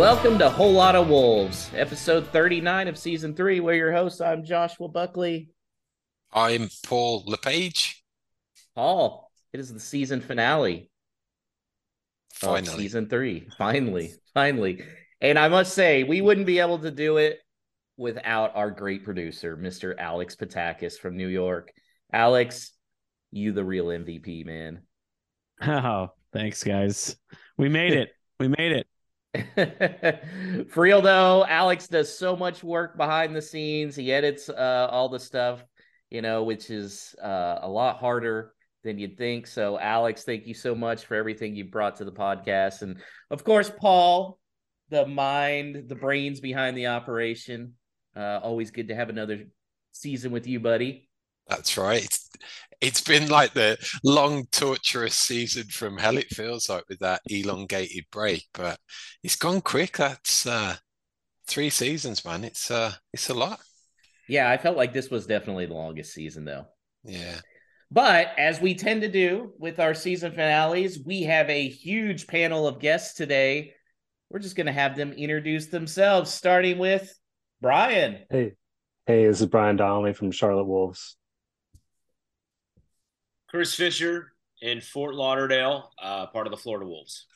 Welcome to Whole Lot of Wolves, episode 39 of season three. We're your hosts. I'm Joshua Buckley. I'm Paul LePage. Paul, it is the season finale. Finally. season three. Finally, finally. And I must say, we wouldn't be able to do it without our great producer, Mr. Alex Patakis from New York. Alex, you the real MVP, man. Oh, thanks, guys. We made it. We made it. For real though, Alex does so much work behind the scenes. He edits uh, all the stuff, you know, which is uh, a lot harder than you'd think. So, Alex, thank you so much for everything you brought to the podcast, and of course, Paul, the mind, the brains behind the operation. Uh, always good to have another season with you, buddy. That's right. It's, it's been like the long, torturous season from hell, it feels like, with that elongated break, but it's gone quick. That's uh, three seasons, man. It's uh, it's a lot. Yeah, I felt like this was definitely the longest season, though. Yeah. But as we tend to do with our season finales, we have a huge panel of guests today. We're just going to have them introduce themselves, starting with Brian. Hey, hey, this is Brian Donley from Charlotte Wolves. Chris Fischer in Fort Lauderdale, uh, part of the Florida Wolves.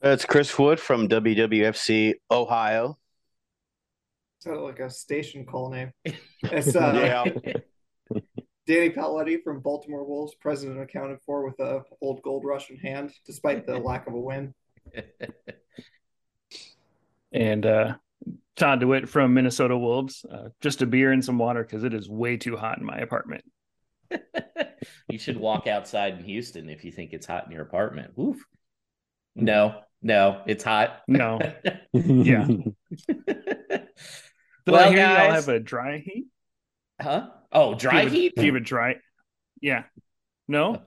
That's Chris Wood from WWFC Ohio. Sounded like a station call name. It's uh, Yeah. Danny Paoletti from Baltimore Wolves, president accounted for with a old gold rush in hand, despite the lack of a win. And uh, Todd DeWitt from Minnesota Wolves. Uh, just a beer and some water because it is way too hot in my apartment. You should walk outside in Houston if you think it's hot in your apartment. Oof. Hmm. No, no, it's hot. No. Yeah. Did well, I hear y'all have a dry heat? huh? Oh, dry you have a- heat? Do you have a dry? Yeah. No? Oh,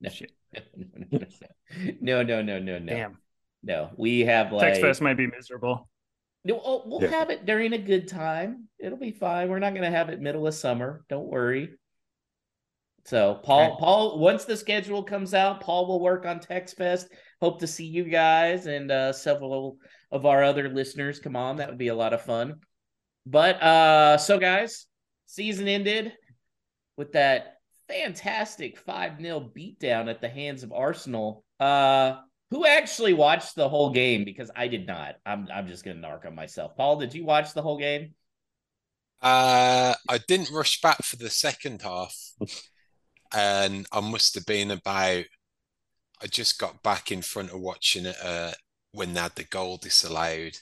no. Shit. no, no, no, no, no. Damn. No, we have like Tex Fest might be miserable. No, oh, we'll Yeah. have it during a good time. It'll be fine. We're not going to have it middle of summer. Don't worry. So, Paul, Okay. Paul, once the schedule comes out, Paul will work on Tex Fest. Hope to see you guys and uh, several of our other listeners come on. That would be a lot of fun. But uh, so guys, season ended with that fantastic 5-0 beatdown at the hands of Arsenal. Uh who actually watched the whole game? Because I did not. I'm I'm just gonna narc on myself. Paul, did you watch the whole game? Uh, I didn't rush back for the second half, and I must have been about. I just got back in front of watching it uh, when they had the goal disallowed,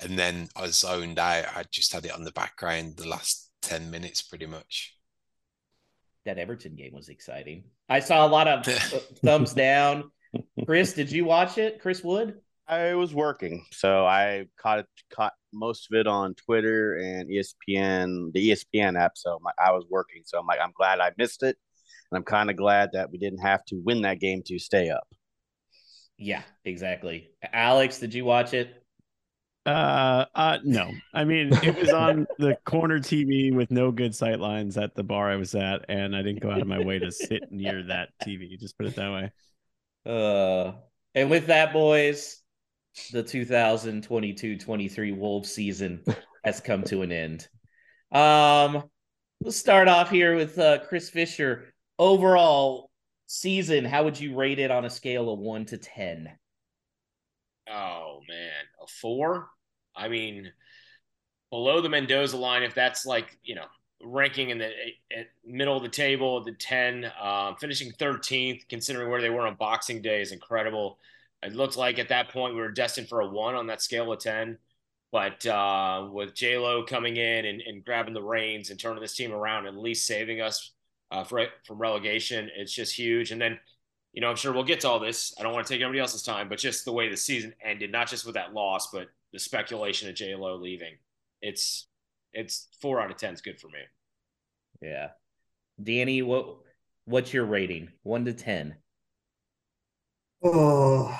and then I zoned out. I just had it on the background the last ten minutes, pretty much. That Everton game was exciting. I saw a lot of thumbs down. Chris, did you watch it? Chris Wood? I was working, so I caught it, caught most of it on Twitter and ESPN, the ESPN app. So my, I was working, so I'm like, I'm glad I missed it, and I'm kind of glad that we didn't have to win that game to stay up. Yeah, exactly. Alex, did you watch it? Uh, uh, no. I mean, it was on the corner TV with no good sight lines at the bar I was at, and I didn't go out of my way to sit near that TV. Just put it that way. Uh, and with that, boys, the 2022-23 Wolves season has come to an end. Um, let's start off here with uh, Chris Fischer. Overall season, how would you rate it on a scale of one to ten? Oh man, a four. I mean, below the Mendoza line, if that's like you know ranking in the at middle of the table, the ten, um, finishing thirteenth, considering where they were on Boxing Day, is incredible. It looked like at that point we were destined for a one on that scale of ten. But uh, with J Lo coming in and, and grabbing the reins and turning this team around, at least saving us uh, for, from relegation, it's just huge. And then you know, I'm sure we'll get to all this. I don't want to take anybody else's time, but just the way the season ended, not just with that loss, but the speculation of J Lo leaving. It's it's four out of ten is good for me. Yeah, Danny, what what's your rating? One to ten. Oh,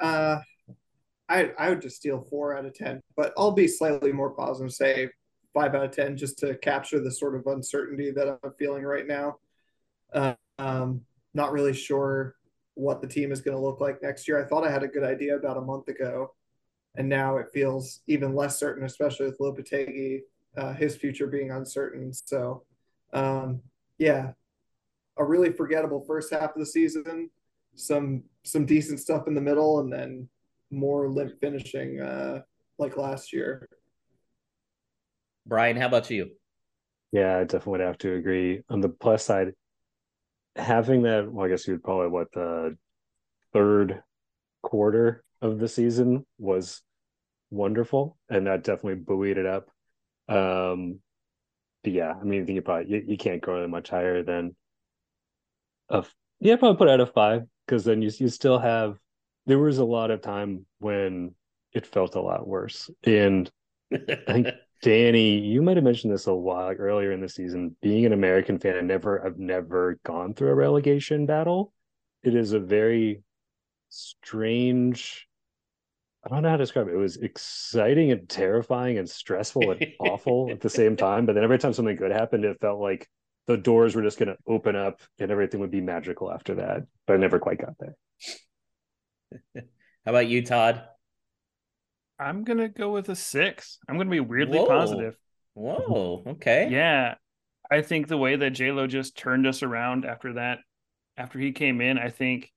uh, I I would just steal four out of ten, but I'll be slightly more positive, say five out of ten, just to capture the sort of uncertainty that I'm feeling right now. Uh, um, not really sure what the team is going to look like next year. I thought I had a good idea about a month ago, and now it feels even less certain, especially with Lopetegui, uh, his future being uncertain. So, um, yeah, a really forgettable first half of the season, some some decent stuff in the middle, and then more limp finishing uh, like last year. Brian, how about you? Yeah, I definitely would have to agree. On the plus side, having that, well, I guess you'd call it what the third quarter of the season was wonderful, and that definitely buoyed it up. Um, but yeah, I mean, I think you probably you, you can't go much higher than a yeah, probably put out a five because then you you still have there was a lot of time when it felt a lot worse, and I think Danny, you might have mentioned this a while earlier in the season. Being an American fan, I never I've never gone through a relegation battle. It is a very strange I don't know how to describe it. It was exciting and terrifying and stressful and awful at the same time. But then every time something good happened, it felt like the doors were just going to open up and everything would be magical after that. But I never quite got there. How about you, Todd? I'm gonna go with a six. I'm gonna be weirdly Whoa. positive. Whoa, okay. Yeah, I think the way that J Lo just turned us around after that, after he came in, I think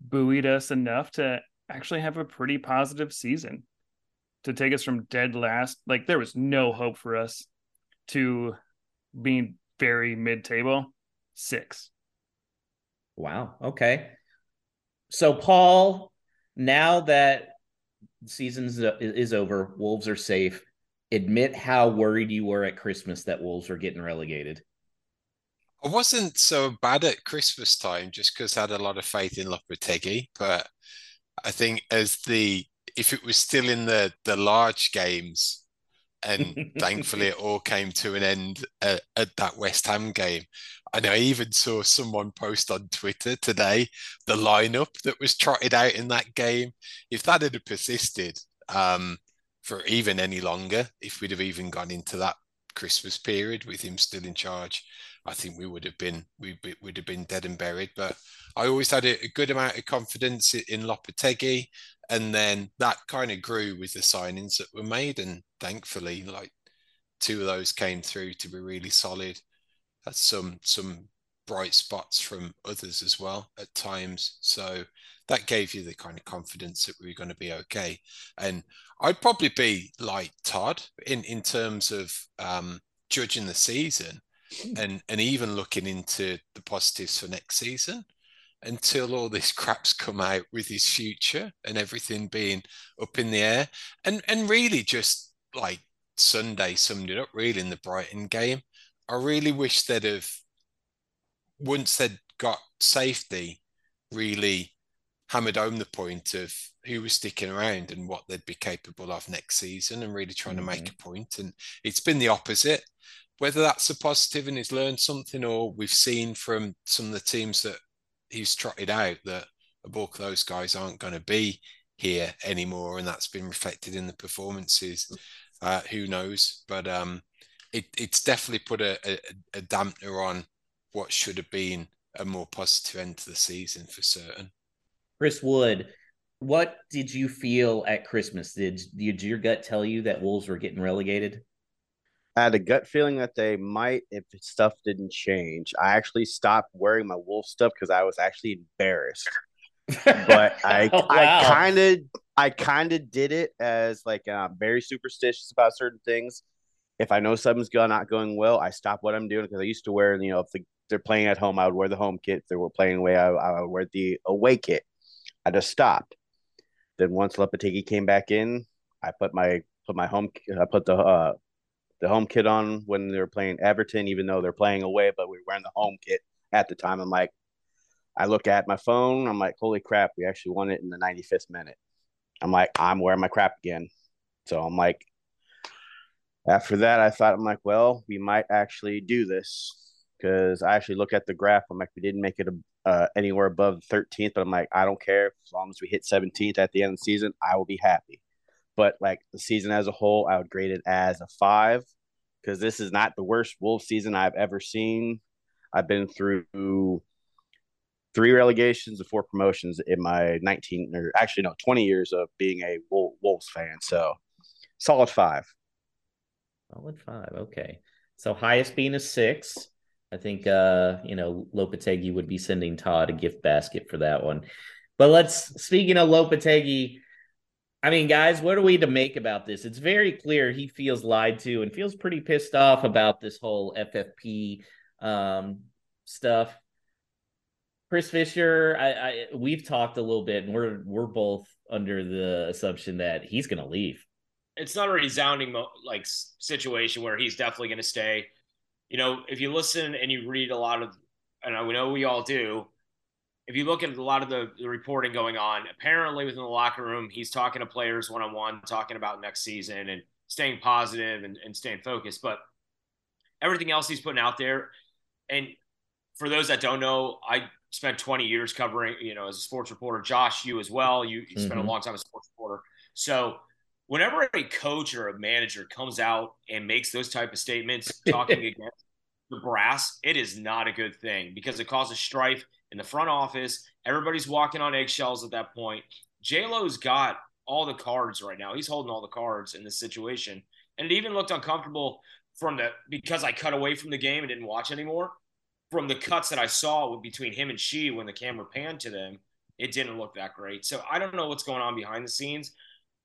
buoyed us enough to actually have a pretty positive season to take us from dead last. Like there was no hope for us to being very mid-table. Six. Wow. Okay. So, Paul, now that the season uh, is over, Wolves are safe. Admit how worried you were at Christmas that Wolves were getting relegated. I wasn't so bad at Christmas time just because I had a lot of faith in Lopetegui, but I think as the if it was still in the the large games, and thankfully it all came to an end at, at, that West Ham game. And I even saw someone post on Twitter today the lineup that was trotted out in that game. If that had persisted um, for even any longer, if we'd have even gone into that Christmas period with him still in charge, I think we would have been we would have been dead and buried. But I always had a, a good amount of confidence in Lopetegui, and then that kind of grew with the signings that were made, and thankfully, like two of those came through to be really solid. Some some bright spots from others as well at times, so that gave you the kind of confidence that we were going to be okay. And I'd probably be like Todd in in terms of um, judging the season and and even looking into the positives for next season until all this crap's come out with his future and everything being up in the air. And and really just like Sunday summed it up really in the Brighton game I really wish they'd have once they'd got safety really hammered home the point of who was sticking around and what they'd be capable of next season and really trying mm-hmm. to make mm-hmm. a point and it's been the opposite whether that's a positive and he's learned something or we've seen from some of the teams that he's trotted out that a bulk of those guys aren't going to be here anymore and that's been reflected in the performances uh, who knows but um, it, it's definitely put a, a, a dampener on what should have been a more positive end to the season for certain chris wood what did you feel at christmas did, did your gut tell you that wolves were getting relegated I had a gut feeling that they might if stuff didn't change. I actually stopped wearing my wolf stuff because I was actually embarrassed. but I oh, wow. I kind of I kind of did it as like uh, very superstitious about certain things. If I know something's not going well, I stop what I'm doing because I used to wear you know if the, they're playing at home, I would wear the home kit. If they were playing away, I, I would wear the away kit. I just stopped. Then once Lopetegui came back in, I put my put my home I put the uh, the home kit on when they were playing Everton, even though they're playing away, but we were wearing the home kit at the time. I'm like, I look at my phone. I'm like, holy crap, we actually won it in the 95th minute. I'm like, I'm wearing my crap again. So I'm like, after that, I thought, I'm like, well, we might actually do this because I actually look at the graph. I'm like, we didn't make it uh, anywhere above 13th, but I'm like, I don't care. As long as we hit 17th at the end of the season, I will be happy but like the season as a whole, I would grade it as a five because this is not the worst Wolf season I've ever seen. I've been through three relegations and four promotions in my 19 or actually no 20 years of being a Wolves fan. So solid five. Solid five. Okay. So highest being a six. I think uh, you know, Lopetegui would be sending Todd a gift basket for that one. But let's speaking of Lopetegui, I mean, guys, what are we to make about this? It's very clear he feels lied to and feels pretty pissed off about this whole FFP um, stuff. Chris Fischer, I, I we've talked a little bit, and we're we're both under the assumption that he's going to leave. It's not a resounding like situation where he's definitely going to stay. You know, if you listen and you read a lot of, and I know we all do, if you look at a lot of the, the reporting going on, apparently within the locker room, he's talking to players one on one, talking about next season and staying positive and, and staying focused. But everything else he's putting out there, and for those that don't know, I spent 20 years covering, you know, as a sports reporter. Josh, you as well. You, you spent mm-hmm. a long time as a sports reporter. So whenever a coach or a manager comes out and makes those type of statements talking against the brass, it is not a good thing because it causes strife in the front office. Everybody's walking on eggshells at that point. J Lo's got all the cards right now. He's holding all the cards in this situation, and it even looked uncomfortable from the because I cut away from the game and didn't watch anymore. From the cuts that I saw between him and Shi when the camera panned to them, it didn't look that great. So I don't know what's going on behind the scenes,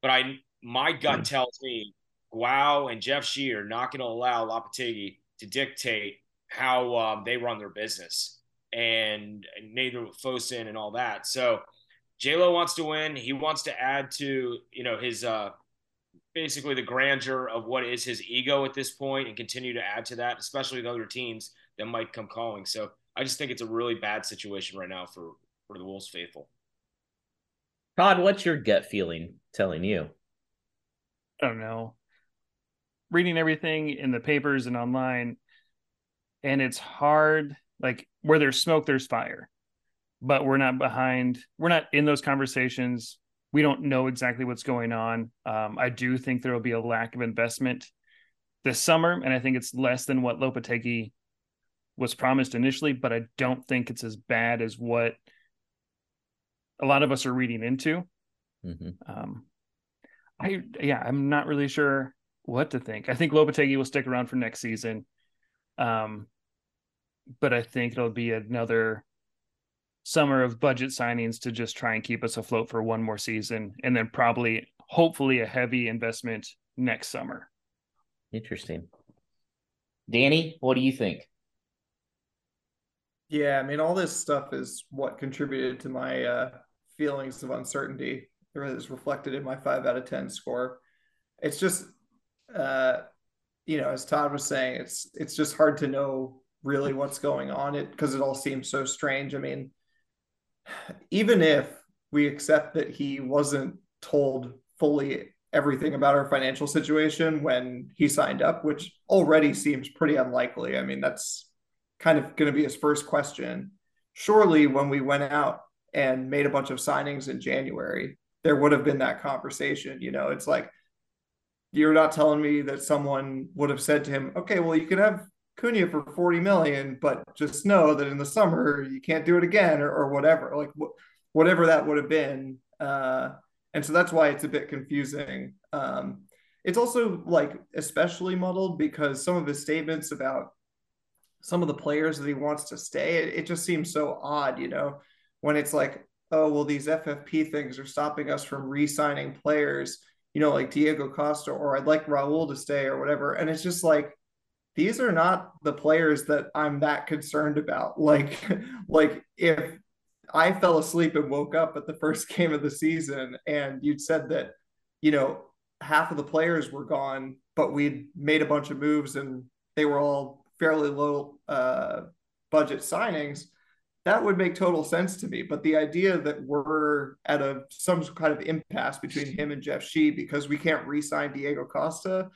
but I my gut mm. tells me Wow and Jeff Shi are not going to allow Lopetegui to dictate how um, they run their business and Nathan Fosun and all that. So J Lo wants to win. He wants to add to you know his uh, basically the grandeur of what is his ego at this point and continue to add to that, especially with other teams that might come calling. So I just think it's a really bad situation right now for for the Wolves faithful. Todd, what's your gut feeling telling you? I don't know. Reading everything in the papers and online, and it's hard like where there's smoke there's fire but we're not behind we're not in those conversations we don't know exactly what's going on um, i do think there will be a lack of investment this summer and i think it's less than what lopetegui was promised initially but i don't think it's as bad as what a lot of us are reading into mm-hmm. um, i yeah i'm not really sure what to think i think lopetegui will stick around for next season um, but I think it'll be another summer of budget signings to just try and keep us afloat for one more season and then probably hopefully a heavy investment next summer. Interesting. Danny, what do you think? Yeah, I mean, all this stuff is what contributed to my uh, feelings of uncertainty. It is reflected in my five out of 10 score. It's just, uh, you know, as Todd was saying, it's it's just hard to know really what's going on it because it all seems so strange. I mean, even if we accept that he wasn't told fully everything about our financial situation when he signed up, which already seems pretty unlikely. I mean, that's kind of going to be his first question. Surely, when we went out and made a bunch of signings in January, there would have been that conversation. You know, it's like, you're not telling me that someone would have said to him, okay, well, you can have Cunha for 40 million, but just know that in the summer you can't do it again or, or whatever, like wh- whatever that would have been. Uh, and so that's why it's a bit confusing. Um, it's also like especially muddled because some of his statements about some of the players that he wants to stay, it, it just seems so odd, you know, when it's like, oh, well, these FFP things are stopping us from re signing players, you know, like Diego Costa, or I'd like Raul to stay or whatever. And it's just like, these are not the players that I'm that concerned about. Like, like if I fell asleep and woke up at the first game of the season and you'd said that, you know, half of the players were gone, but we'd made a bunch of moves and they were all fairly low uh, budget signings, that would make total sense to me. But the idea that we're at a some kind of impasse between him and Jeff Shi because we can't re-sign Diego Costa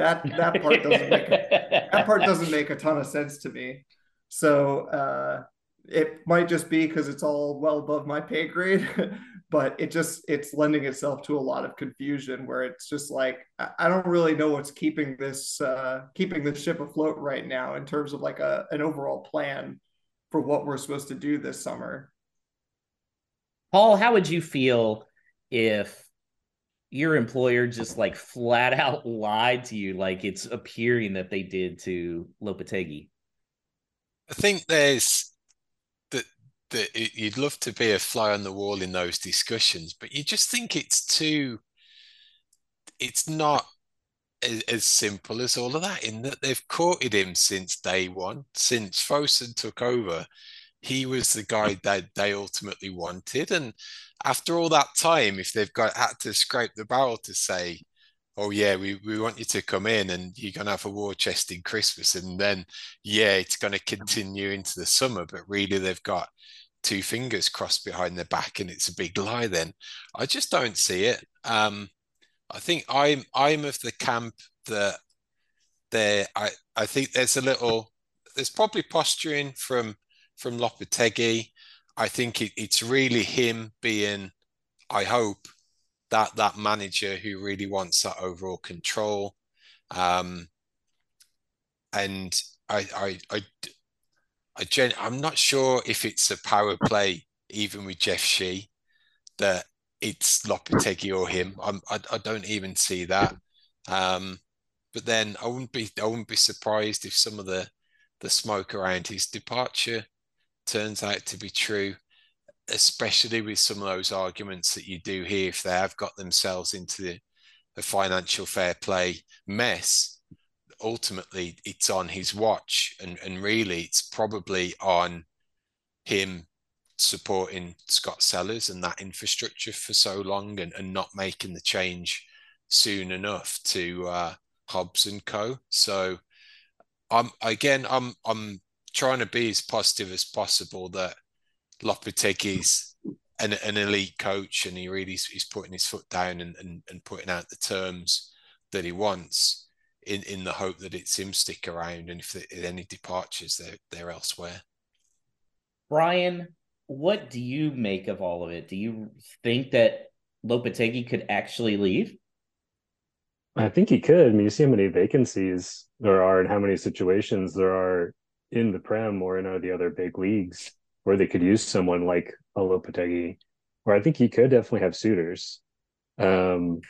that that part doesn't make a, that part doesn't make a ton of sense to me. So uh, it might just be because it's all well above my pay grade, but it just it's lending itself to a lot of confusion where it's just like I don't really know what's keeping this uh, keeping the ship afloat right now in terms of like a an overall plan for what we're supposed to do this summer. Paul, how would you feel if your employer just like flat out lied to you like it's appearing that they did to Lopetegui? I think there's that that you'd love to be a fly on the wall in those discussions, but you just think it's too. It's not as, as simple as all of that. In that they've courted him since day one, since Fosun took over. He was the guy that they ultimately wanted, and after all that time, if they've got had to scrape the barrel to say, "Oh yeah, we, we want you to come in and you're gonna have a war chest in Christmas," and then yeah, it's gonna continue into the summer, but really they've got two fingers crossed behind their back and it's a big lie. Then I just don't see it. Um, I think I'm I'm of the camp that there. I I think there's a little. There's probably posturing from from Lopetegui. I think it, it's really him being, I hope, that that manager who really wants that overall control. Um, and I, I, I, I gen- I'm not sure if it's a power play, even with Jeff Shi, that it's Lopetegui or him. I'm, I, I don't even see that. Um, but then I wouldn't be, I wouldn't be surprised if some of the, the smoke around his departure turns out to be true, especially with some of those arguments that you do hear if they have got themselves into the, financial fair play mess. Ultimately, it's on his watch, and, and really, it's probably on him supporting Scott Sellars and that infrastructure for so long and, and not making the change soon enough to uh, Hobbs and Co. So I'm again I'm I'm trying to be as positive as possible that Lopetegui's an, an elite coach and he really is putting his foot down and, and, and putting out the terms that he wants in, in the hope that it's him stick around and if there any departures they're, they're elsewhere. Brian, what do you make of all of it? Do you think that Lopetegui could actually leave? I think he could. I mean, you see how many vacancies there are and how many situations there are in the Prem or in the other big leagues where they could use someone like a Lopetegui, where I think he could definitely have suitors. Um,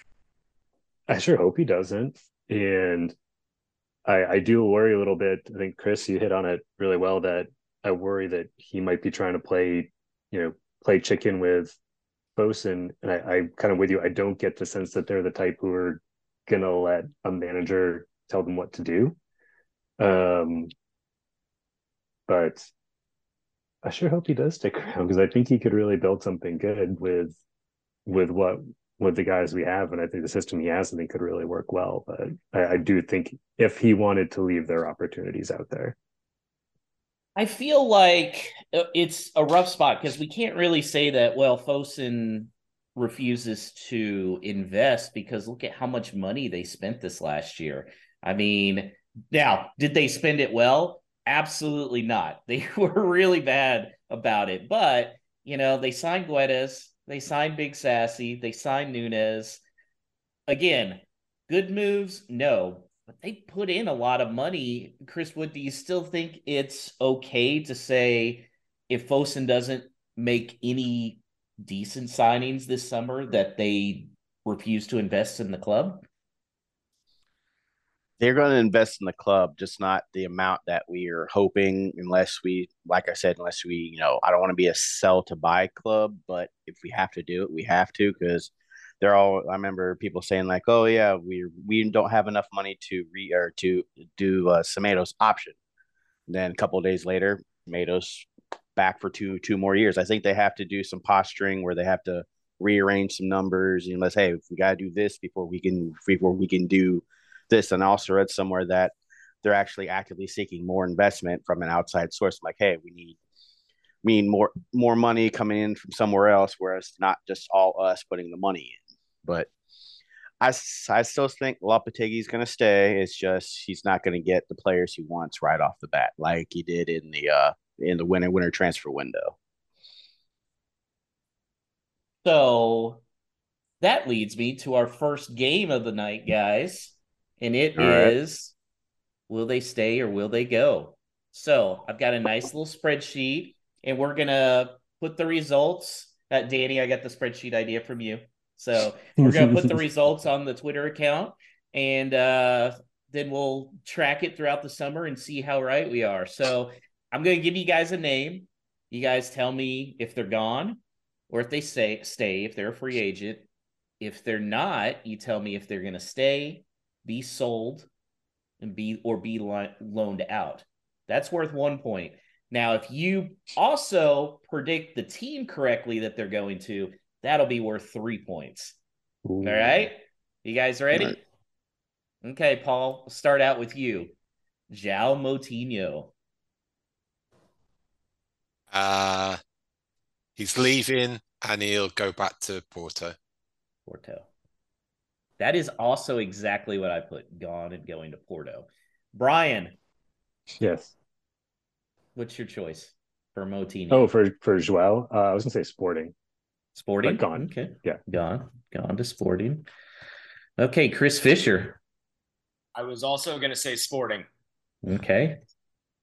I sure hope he doesn't. And I, I do worry a little bit. I think Chris, you hit on it really well that I worry that he might be trying to play, you know, play chicken with Fosun. And I, I kind of with you. I don't get the sense that they're the type who are gonna let a manager tell them what to do. Um, but I sure hope he does stick around because I think he could really build something good with with what with the guys we have, and I think the system he has, I think, could really work well. But I, I do think if he wanted to leave, there are opportunities out there. I feel like uh, it's a rough spot because we can't really say that. Well, Fosun refuses to invest because look at how much money they spent this last year. I mean, now did they spend it well? Absolutely not. They were really bad about it. But, you know, they signed Guedes, they signed Big Sassy, they signed Nunes. Again, good moves? No. But they put in a lot of money. Chris Wood, do you still think it's okay to say if Fosun doesn't make any decent signings this summer that they refuse to invest in the club? they're going to invest in the club, just not the amount that we are hoping, unless we, like I said, unless we, you know, I don't want to be a sell to buy club, but if we have to do it, we have to because they're all. I remember people saying like, "Oh yeah, we we don't have enough money to re or to do uh, Semedo's option." And then a couple days later, Semedo's back for two two more years. I think they have to do some posturing where they have to rearrange some numbers. and let's hey, we got to do this before we can before we can do this and I also read somewhere that they're actually actively seeking more investment from an outside source. I'm like, hey, we need mean more more money coming in from somewhere else, whereas not just all us putting the money in. But I, I still think Lopetegui's going to stay. It's just he's not going to get the players he wants right off the bat, like he did in the uh in the winter winter transfer window. So that leads me to our first game of the night, guys and it All is, right. will they stay or will they go? So I've got a nice little spreadsheet, and we're gonna put the results. Uh, Danny, I got the spreadsheet idea from you. So we're gonna put the results on the Twitter account, and uh, then we'll track it throughout the summer and see how right we are. So I'm gonna give you guys a name. You guys tell me if they're gone or if they say stay, if they're a free agent. If they're not, you tell me if they're gonna stay, be sold, and be or be lo- loaned out. That's worth one point. Now, if you also predict the team correctly that they're going to, that'll be worth three points. Ooh. All right. You guys ready? Right. Okay, Paul, we'll start out with you. João Moutinho. Uh, he's leaving and he'll go back to Porto. Porto. That is also exactly what I put gone and going to Porto. Brian, Yes. what's your choice for Moutinho? Oh, for for Joel, uh, I was gonna say Sporting. Sporting. like gone. Okay. Yeah. Gone. Gone to Sporting. Okay, Chris Fischer. I was also going to say Sporting. Okay.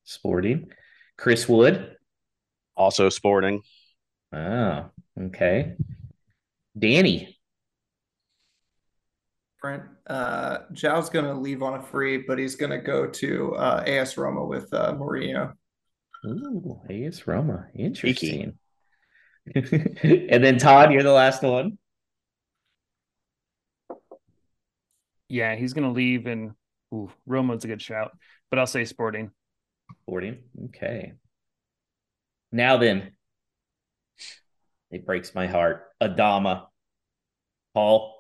Sporting. Chris Wood. Also sporting. Oh, okay. Danny. Brent, uh, João's going to leave on a free, but he's going to go to uh, AS Roma with uh, Mourinho. Ooh, AS Roma. Interesting. and then Todd, you're the last one. Yeah, he's gonna leave, and ooh, Roma's a good shout, but I'll say Sporting. Sporting. Okay. Now then, it breaks my heart. Adama. Paul.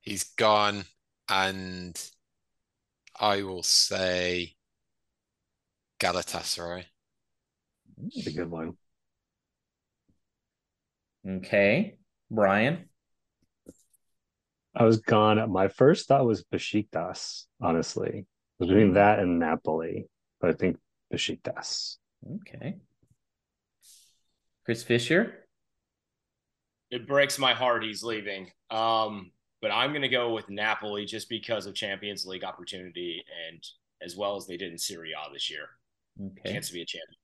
He's gone, and I will say Galatasaray. That's a good one. Okay. Brian. I was gone. My first thought was Besiktas, honestly. I was between that and Napoli, but I think Besiktas. Okay. Chris Fischer. It breaks my heart he's leaving. Um, but I'm going to go with Napoli just because of Champions League opportunity and as well as they did in Serie A this year. Okay. Chance to be a champion.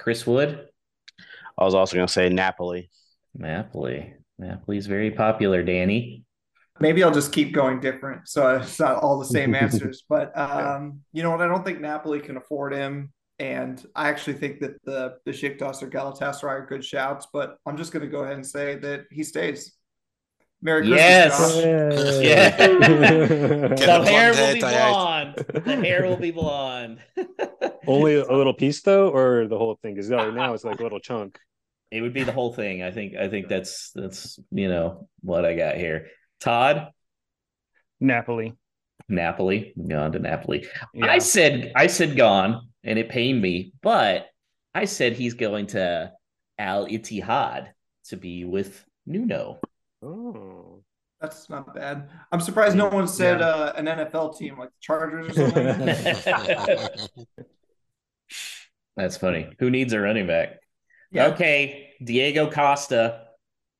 Chris Wood. I was also going to say Napoli. Napoli. Napoli's very popular, Danny. Maybe I'll just keep going different, so it's not all the same answers. But um, you know what? I don't think Napoli can afford him, and I actually think that the the Besiktas or Galatasaray are good shouts. But I'm just going to go ahead and say that he stays. Merry Christmas, Yes. Josh. Yeah. Get the hair will be Diane. blonde. The hair will be blonde. Only a little piece though, or the whole thing? Because right oh, now it's like a little chunk. It would be the whole thing. I think. I think that's that's you know what I got here. Todd, Napoli. Napoli, gone to Napoli. Yeah. I said I said gone, and it pained me, but I said he's going to Al Ittihad to be with Nuno. Oh. That's not bad. I'm surprised no one said Yeah. uh, an NFL team like the Chargers or something. That's funny. Who needs a running back? yeah. Okay, Diego Costa.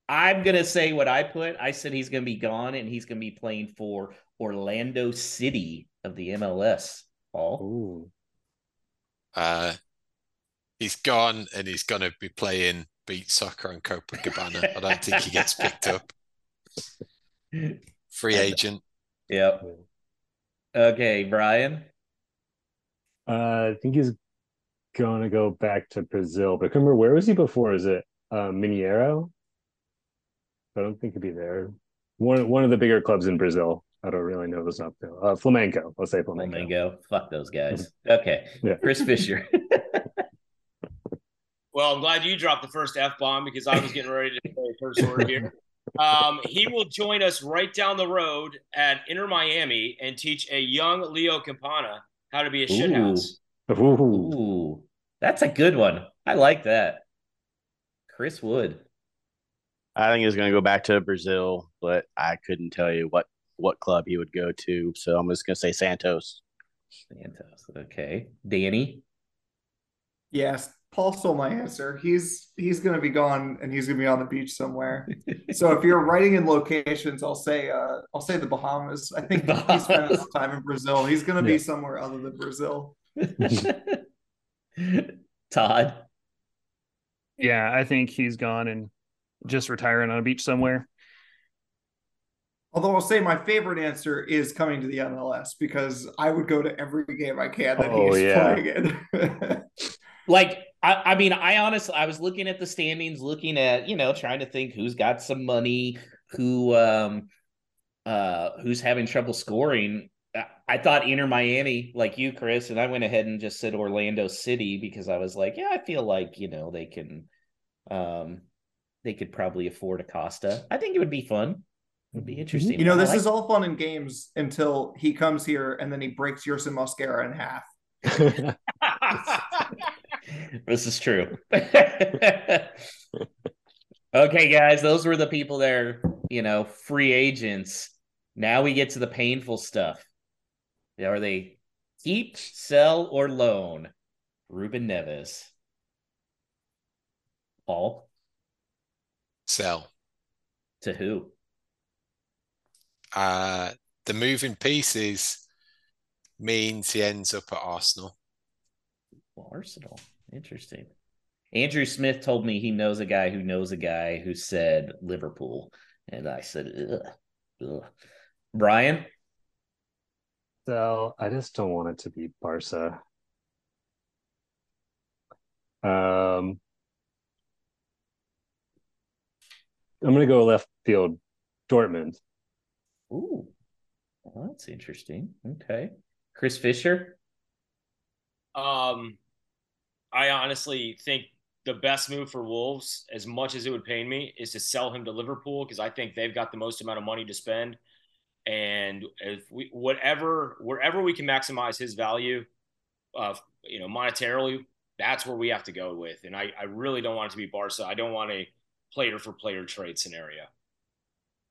I'm gonna say what I put. I said he's gonna be gone and he's gonna be playing for Orlando City of the MLS. Paul. Ooh. Uh, he's gone, and he's going to be playing beat soccer on Copacabana. I don't think he gets picked up. Free agent. Yep. Okay, Brian. Uh, I think he's gonna go back to Brazil, but I remember where was he before? Is it uh, Mineiro? I don't think he'd be there. One one of the bigger clubs in Brazil. I don't really know those up there. Uh, Flamenco. Let's say Flamenco. Flamingo. Fuck those guys. Okay. Yeah. Chris Fischer. Well, I'm glad you dropped the first F bomb because I was getting ready to say first curse word here. Um, he will join us right down the road at Inter Miami and teach a young Leo Campana how to be a shithouse. Ooh. Ooh, that's a good one. I like that. Chris Wood. I think he's going to go back to Brazil, but I couldn't tell you what what club he would go to. So I'm just going to say Santos. Santos. Okay. Danny. Yes, Paul stole my answer. He's he's gonna be gone and he's gonna be on the beach somewhere. so if you're writing in locations, I'll say uh I'll say the Bahamas. I think he spent his time in Brazil. He's gonna be Yeah. somewhere other than Brazil. Todd. Yeah, I think he's gone and just retiring on a beach somewhere. Although I'll say my favorite answer is coming to the MLS because I would go to every game I can that Oh, he's yeah. playing in. like I, I mean i honestly i was looking at the standings looking at you know trying to think who's got some money who um uh who's having trouble scoring. I- i thought inter miami like you chris and i went ahead and just said orlando city because i was like yeah i feel like you know they can um they could probably afford acosta. I think it would be fun. It would be interesting. You know, this like- is all fun and games until he comes here and then he breaks Yerson Mosquera in half. this is true. okay, guys, those were the people that are, you know, free agents. Now we get to the painful stuff. Are they keep, sell, or loan? Ruben Neves. Paul, Sell. to who? Uh, the moving pieces means he ends up at Arsenal. Well, Arsenal. Interesting. Andrew Smith told me he knows a guy who knows a guy who said Liverpool. And I said, ugh. ugh. Brian? So I just don't want it to be Barca. Um, I'm gonna go left field, Dortmund. Ooh, well, that's interesting. Okay. Chris Fischer? Um, I honestly think the best move for Wolves, as much as it would pain me, is to sell him to Liverpool because I think they've got the most amount of money to spend. And if we whatever wherever we can maximize his value, uh, you know, monetarily, that's where we have to go with. And I, I really don't want it to be Barca. I don't want a player for player trade scenario.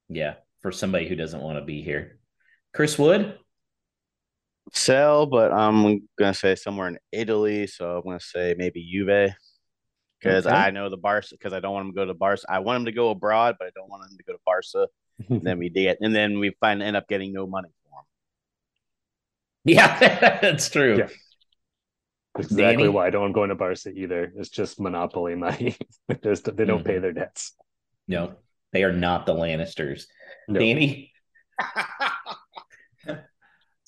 Yeah, for somebody who doesn't want to be here. Chris Wood? Sell, but I'm gonna say somewhere in Italy. So I'm gonna say maybe Juve. Because Okay. I know the Barca, because I don't want him to go to Barca. I want him to go abroad, but I don't want him to go to Barca. And then we did, and then we find end up getting no money for him. Yeah, that's true. Yeah. That's exactly Danny? why I don't want going to Barca either. It's just monopoly money. There's, they don't pay Mhm. their debts. No, they are not the Lannisters. No. Danny?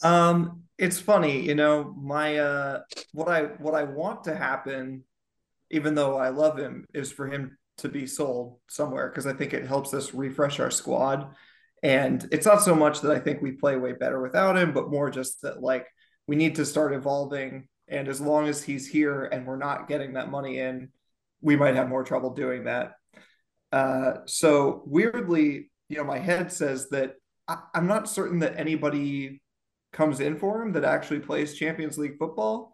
Um, it's funny, you know, my uh what I what I want to happen, even though I love him, is for him to be sold somewhere because I think it helps us refresh our squad. And it's not so much that I think we play way better without him, but more just that like we need to start evolving. And as long as he's here and we're not getting that money in, we might have more trouble doing that. Uh, so weirdly, you know, my head says that I, I'm not certain that anybody comes in for him that actually plays Champions League football.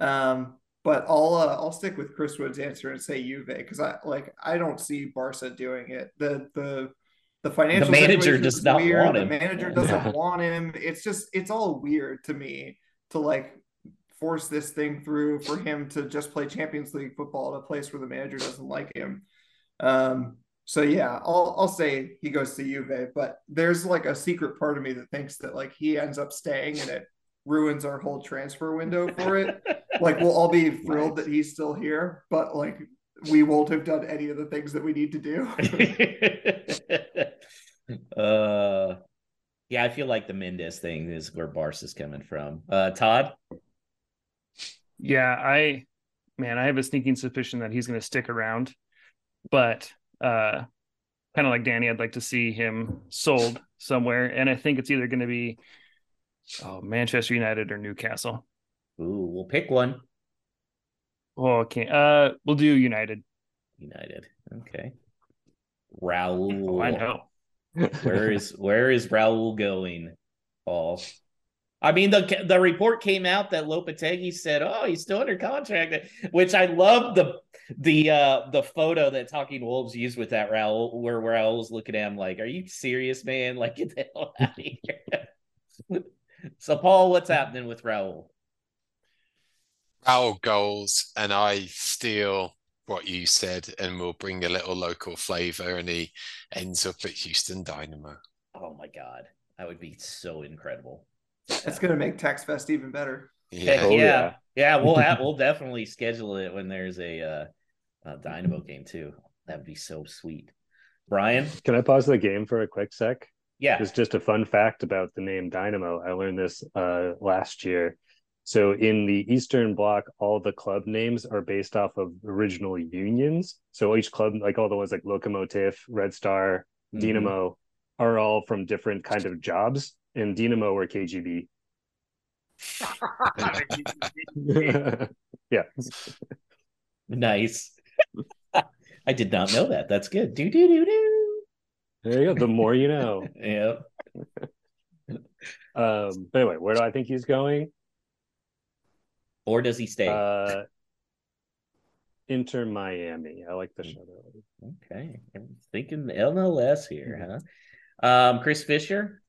Um, but I'll uh, I'll stick with Chris Wood's answer and say Juve because I like I don't see Barca doing it. The the the financial manager situation does not weird. want the manager doesn't want him. It's just it's all weird to me to like force this thing through for him to just play Champions League football at a place where the manager doesn't like him. Um, so yeah, I'll I'll say he goes to Juve, but there's like a secret part of me that thinks that like he ends up staying and it ruins our whole transfer window for it. like we'll all be thrilled that he's still here, but like we won't have done any of the things that we need to do. uh yeah, I feel like the Mendes thing is where Bars is coming from. Uh Todd? Yeah, I man, I have a sneaking suspicion that he's going to stick around, but uh kind of like Danny, I'd like to see him sold somewhere, and I think it's either going to be oh Manchester United or Newcastle. Ooh, we'll pick one. Oh, okay. Uh, we'll do United. United. Okay. Raul. Oh, I know. where is where is Raul going, Paul? I mean, the the report came out that Lopetegui said, "Oh, he's still under contract," which I love the the uh the photo that Talking Wolves used with that Raul, where Raul's looking at him like, "Are you serious, man? Like, get the hell out of here." so, Paul, what's happening with Raul? Our goals, and I steal what you said, and we'll bring a little local flavor, and he ends up at Houston Dynamo. Oh my god, that would be so incredible. That's gonna make TexFest even better. Yeah, Oh, yeah. yeah. yeah, We'll have we'll definitely schedule it when there's a uh, a Dynamo game too. That would be so sweet. Brian, Can I pause the game for a quick sec? yeah, It's just a fun fact about the name Dynamo. I learned this uh, last year. So in the Eastern Bloc, all the club names are based off of original unions. So each club, like all the ones like Lokomotiv, Red Star, Mhm. Dynamo, are all from different kind of jobs. And Dynamo or KGB. yeah. nice. I did not know that. That's good. Do do do do. There you go. The more you know. Yeah. Um, but anyway, where do I think he's going? Or does he stay? Uh, Inter Miami. I like the show. okay, I'm thinking MLS here, huh? Um, Chris Fischer.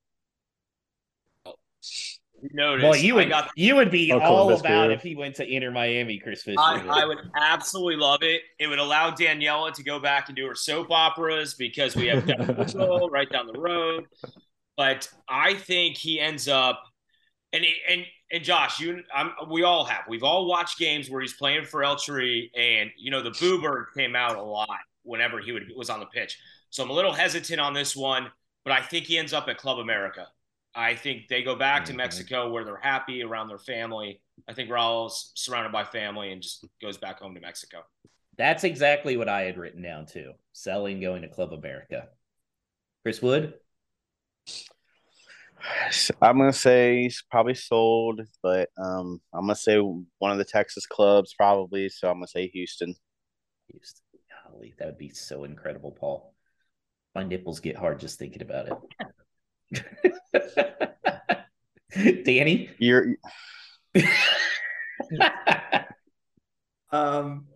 You. Well, you would got you would be Oh, all Columbus about Crew. if he went to Inter Miami, Chris Fischer. I, I would absolutely love it. It would allow Daniela to go back and do her soap operas because we have Devin right down the road. But I think he ends up, and and and Josh, you, I'm, we all have. We've all watched games where he's playing for El Tri, and you know the Boo Bird came out a lot whenever he would, was on the pitch. So I'm a little hesitant on this one, but I think he ends up at Club America. I think they go back to. Mexico where they're happy around their family. I think Raul's surrounded by family and just goes back home to Mexico. That's exactly what I had written down too. Selling, going to Club America. Chris Wood. I'm gonna say he's probably sold, but um, I'm gonna say one of the Texas clubs probably. So I'm gonna say Houston. Houston. Golly, that would be so incredible, Paul. My nipples get hard just thinking about it. Danny. You're Um,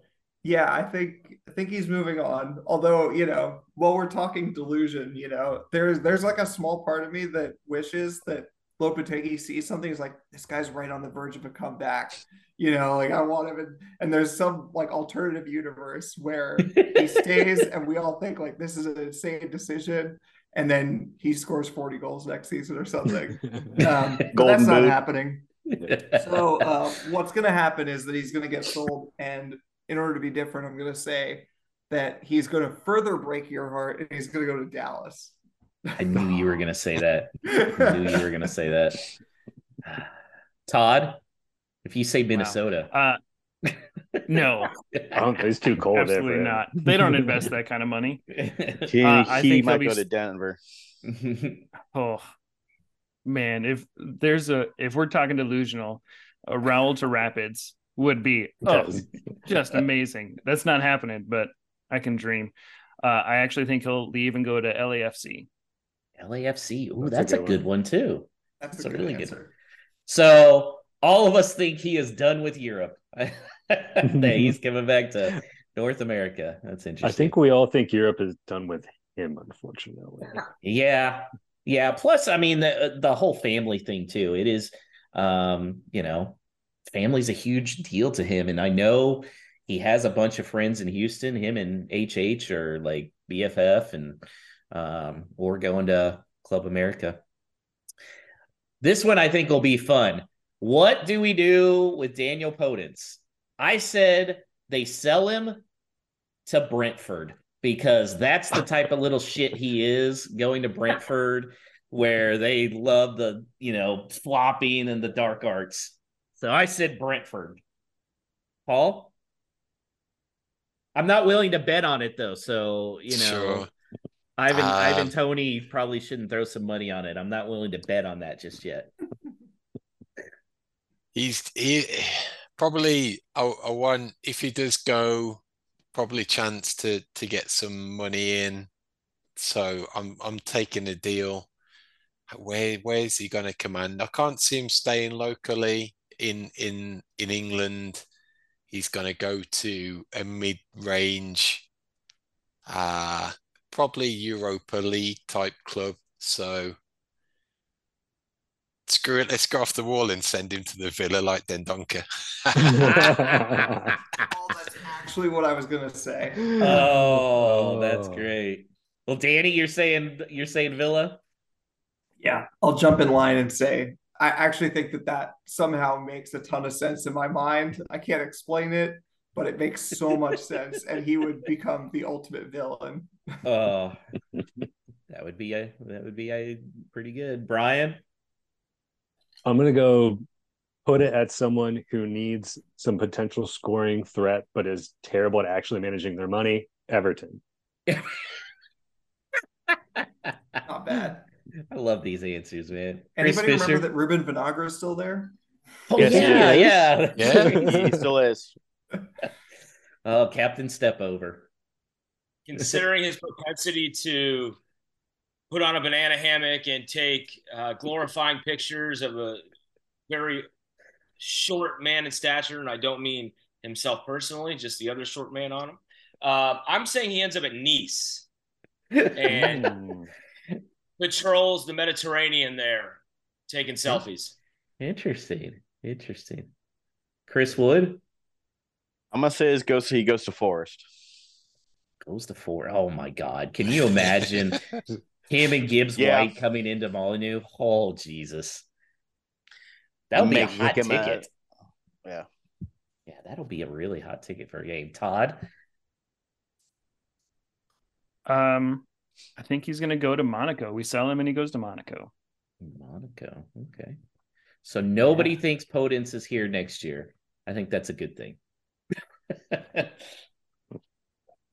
yeah, I think I think he's moving on. Although, you know, while we're talking delusion, you know, there's there's like a small part of me that wishes that Lopetegui sees something. He's like, this guy's right on the verge of a comeback. You know, like I want him, in, and there's some like alternative universe where he stays, and we all think like this is an insane decision, and then he scores 40 goals next season or something. Um, Golden that's not boot. happening. So uh, what's going to happen is that he's going to get sold, and in order to be different, I'm going to say that he's going to further break your heart, and he's going to go to Dallas. I knew you were gonna say that. I knew you were gonna say that. Todd, if you say Minnesota, Uh, no, I don't, it's too cold absolutely for him. not. They don't invest that kind of money. he, Uh, I he think might they'll go be- to Denver. Oh man, if there's a if we're talking delusional, a Raul to Rapids would be oh just amazing. That's not happening, but I can dream. Uh, I actually think he'll leave and go to LAFC. LAFC. Oh, That's that's, a a good good one, too. That's That's a a good really good answer. So all of us think he is done with Europe. that he's coming back to North America. That's interesting. I think we all think Europe is done with him, unfortunately. Yeah. Yeah. Plus, I mean, the the whole family thing too. It is um, you know, family's a huge deal to him. And I know he has a bunch of friends in Houston. Him and HH are like BFF and um, or going to Club America. This one I think will be fun. What do we do with Daniel Podence? I said they sell him to Brentford because that's the type of little shit he is going to Brentford where they love the, you know, flopping and the dark arts. So I said Brentford. Paul? I'm not willing to bet on it though, so you know Sure. Ivan Um, Ivan Toney probably shouldn't throw some money on it. I'm not willing to bet on that just yet. He's he probably a, a one if he does go, probably chance to to get some money in. So I'm I'm taking a deal. Where where is he going to command? I can't see him staying locally in in in England. He's going to go to a mid-range, uh probably Europa League type club. So Screw it. Let's go off the wall and send him to the villa like Dendoncker. Oh, that's actually what I was gonna say. Oh, that's great. Well, Danny, you're saying you're saying Villa. Yeah, I'll jump in line and say I actually think that that somehow makes a ton of sense in my mind. I can't explain it, but it makes so much sense, and he would become the ultimate villain. Oh, that would be a that would be a pretty good. Brian. I'm gonna go put it at someone who needs some potential scoring threat, but is terrible at actually managing their money. Everton. Not bad. I love these answers, man. Anybody Chris remember Fischer? that Ruben Vinagre is still there? Oh, Yes, yeah, yeah, Yeah. he still is. Oh, Captain Step Over. Considering his propensity to put on a banana hammock and take uh, glorifying pictures of a very short man in stature, and I don't mean himself personally, just the other short man on him. Uh, I'm saying he ends up at Nice and patrols the Mediterranean there, taking selfies. Interesting. Interesting. Chris Wood I'm gonna say his goes. He goes to Forest. goes to Forest. Oh my God. Can you imagine him and Gibbs Yeah. White coming into Molineux? Oh Jesus. That would be a hot make him a- ticket. yeah. Yeah, that'll be a really hot ticket for a game. Todd. Um, I think he's going to go to Monaco. We sell him and he goes to Monaco. Monaco. Okay. So nobody thinks Podence is here next year. I think that's a good thing.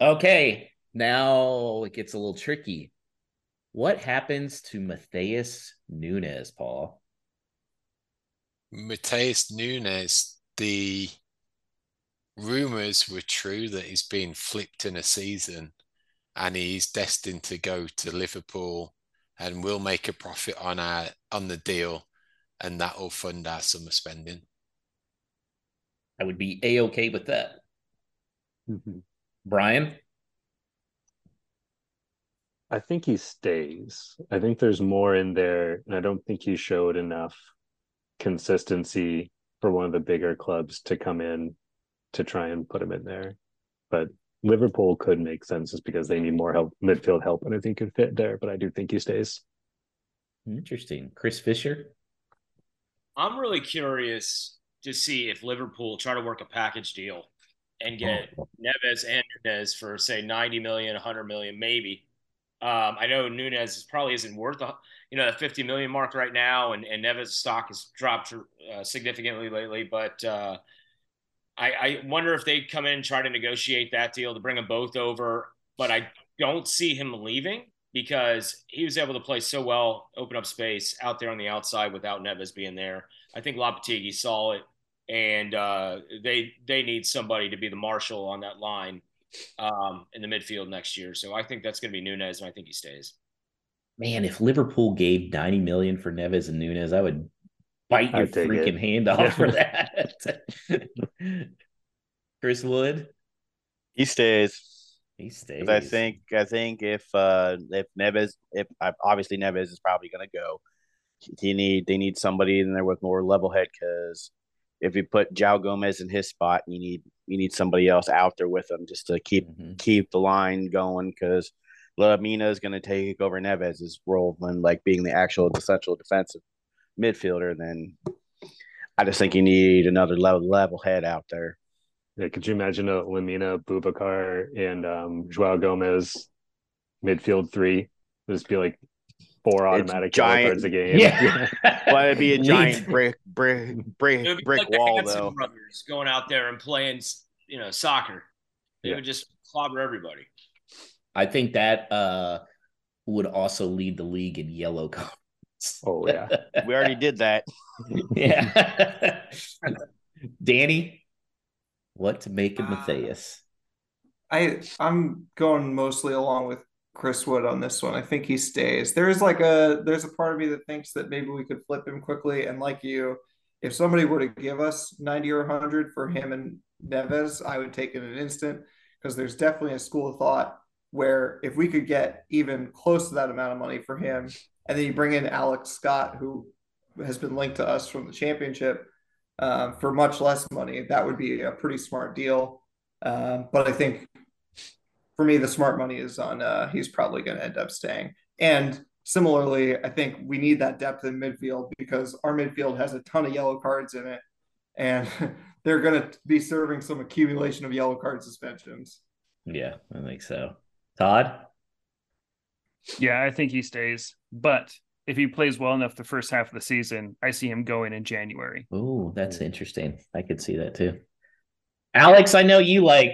okay. Now it gets a little tricky. What happens to Matheus Nunes, Paul? Matheus Nunes, the rumors were true that he's been flipped in a season and he's destined to go to Liverpool and we'll make a profit on our on the deal and that will fund our summer spending. I would be a okay with that. Mm-hmm. Brian? I think he stays. I think there's more in there, and I don't think he showed enough consistency for one of the bigger clubs to come in to try and put him in there. But Liverpool could make sense just because they need more help, midfield help, and I think could fit there. But I do think he stays. Interesting. Chris Fischer? I'm really curious to see if Liverpool try to work a package deal and get oh. Neves and Nunes for say 90 million, 100 million, maybe. Um, I know Nunes probably isn't worth a, you know the 50 million mark right now, and and Neves' stock has dropped uh, significantly lately. But uh, I, I wonder if they come in and try to negotiate that deal to bring them both over. But I don't see him leaving because he was able to play so well, open up space out there on the outside without Neves being there. I think Lopetegui saw it, and uh, they they need somebody to be the marshal on that line um, in the midfield next year. So I think that's going to be Nunes, and I think he stays. Man, if Liverpool gave 90 million for Neves and Nunes, I would bite your freaking it. hand off for that. Chris Wood? He stays. He stays. I think I think if uh if Neves if uh, obviously Neves is probably gonna go, he need they need somebody in there with more level head because if you put João Gomes in his spot, you need you need somebody else out there with them just to keep Mhm. keep the line going because Lemina is going to take over Neves' role when like being the actual essential defensive midfielder. Then I just think you need another level level head out there. Yeah, could you imagine a Lemina, Boubacar, and um, João Gomes midfield three? Just be like four automatic yellow giant. cards a game. Yeah. But it'd be a giant brick brick brick be brick like wall Hanson though. brothers going out there and playing, you know, soccer. They Yeah. would just clobber everybody. I think that uh, would also lead the league in yellow cards. Oh yeah. We already did that. yeah. Danny, what to make of Uh, Matheus? I I'm going mostly along with Chris Wood on this one. I think he stays. There is like a there's a part of me that thinks that maybe we could flip him quickly. And like you, if somebody were to give us 90 or 100 for him and Neves, I would take it in an instant because there's definitely a school of thought where if we could get even close to that amount of money for him, and then you bring in Alex Scott, who has been linked to us from the championship uh, for much less money, that would be a pretty smart deal. Um, but I think for me, the smart money is on uh, he's probably going to end up staying. And similarly, I think we need that depth in midfield because our midfield has a ton of yellow cards in it, and they're going to be serving some accumulation of yellow card suspensions. Yeah, I think so. Todd? Yeah, I think he stays. But if he plays well enough the first half of the season, I see him going in January. Oh, that's interesting. I could see that too. Alex, I know you like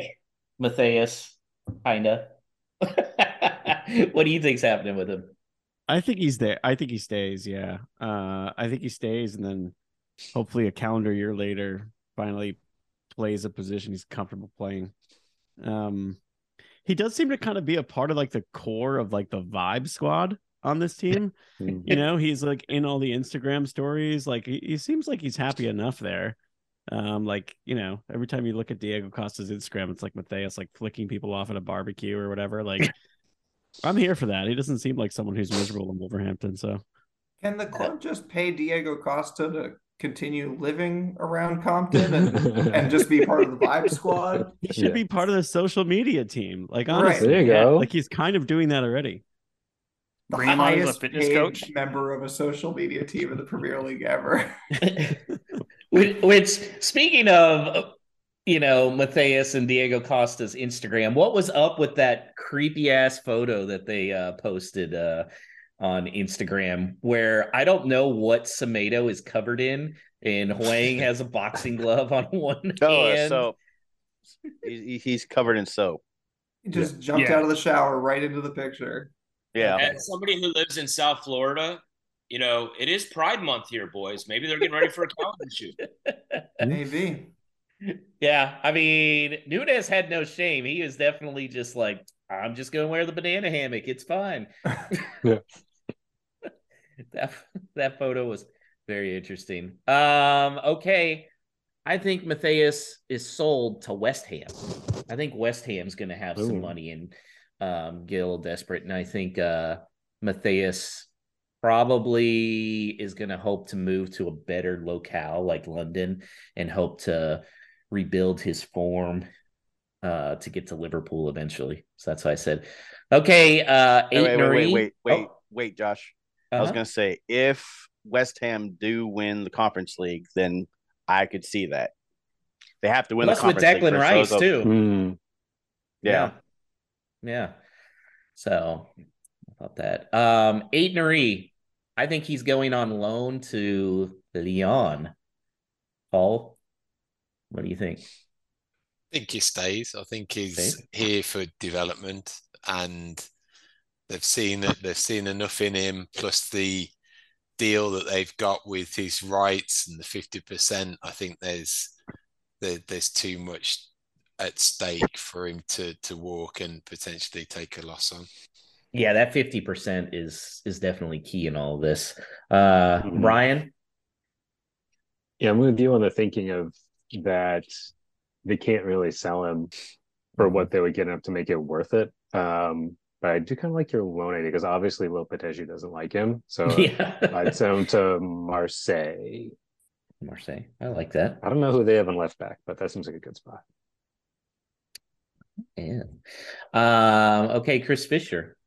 Matheus, kinda. what do you think's happening with him? I think he's there. I think he stays. Yeah. Uh, I think he stays, and then hopefully a calendar year later, finally plays a position he's comfortable playing. Um, he does seem to kind of be a part of like the core of like the vibe squad on this team. you know, he's like in all the Instagram stories. Like he, he seems like he's happy enough there. Um, like you know, every time you look at Diego Costa's Instagram, it's like Matheus like flicking people off at a barbecue or whatever. Like, I'm here for that. He doesn't seem like someone who's miserable in Wolverhampton. So, can the club just pay Diego Costa to continue living around Compton and, and just be part of the vibe squad? He should yeah. be part of the social media team. Like honestly, right. there you go. Like he's kind of doing that already. The Bring highest fitness coach member of a social media team in the Premier League ever. Which, speaking of, you know, Matheus and Diego Costa's Instagram, what was up with that creepy ass photo that they uh, posted uh, on Instagram where I don't know what Semedo is covered in, and Hwang has a boxing glove on one oh, hand. So he's covered in soap. He just jumped yeah. out of the shower right into the picture. Yeah. As somebody who lives in South Florida, you know, it is Pride Month here, boys. Maybe they're getting ready for a calendar shoot. Maybe. Yeah, I mean, Nunes had no shame. He was definitely just like, I'm just going to wear the banana hammock. It's fine. yeah. that that photo was very interesting. Um, okay. I think Matheus is sold to West Ham. I think West Ham's going to have Ooh. some money and um, get a little desperate. And I think uh, Matheus probably is going to hope to move to a better locale like London and hope to rebuild his form uh, to get to Liverpool eventually. So that's why I said, okay, uh, wait, wait, wait, wait, wait, oh. wait, Josh. Uh-huh. I was uh-huh. going to say, if West Ham do win the Conference League, then I could see that. They have to win Plus the Conference with Declan League Rice too. Mm. Yeah. yeah. yeah. So about that. Um, Aït-Nouri, I think he's going on loan to Lyon. Paul, what do you think? I think he stays. I think he's stays? here for development, and they've seen it. They've seen enough in him. Plus the deal that they've got with his rights and the fifty percent. I think there's there, there's too much at stake for him to to walk and potentially take a loss on yeah, that 50% is is definitely key in all of this. Uh mm-hmm. Brian? Yeah, I'm with you on the thinking of that they can't really sell him for what they would get him to make it worth it. Um, but I do kind of like your loan idea because obviously Lopetegui doesn't like him. So yeah. I'd send him to Marseille. Marseille. I like that. I don't know who they have in left back, but that seems like a good spot. Yeah. Um, okay, Chris Fischer.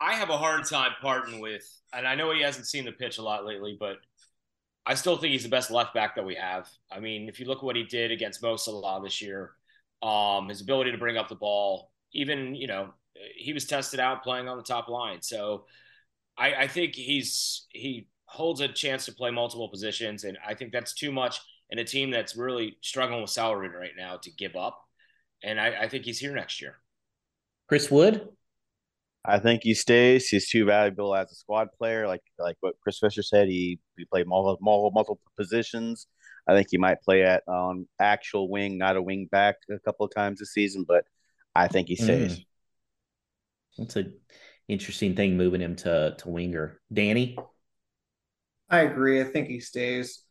I have a hard time parting with, and I know he hasn't seen the pitch a lot lately, but I still think he's the best left back that we have. I mean, if you look at what he did against Mo this year, um, his ability to bring up the ball, even you know, he was tested out playing on the top line. So I, I think he's he holds a chance to play multiple positions, and I think that's too much in a team that's really struggling with salary right now to give up. And I, I think he's here next year. Chris Wood. I think he stays. He's too valuable as a squad player. Like like what Chris Fischer said, he he played multiple multiple, multiple positions. I think he might play at on um, actual wing, not a wing back, a couple of times this season. But I think he stays. Mm. That's a interesting thing moving him to to winger. Danny, I agree. I think he stays.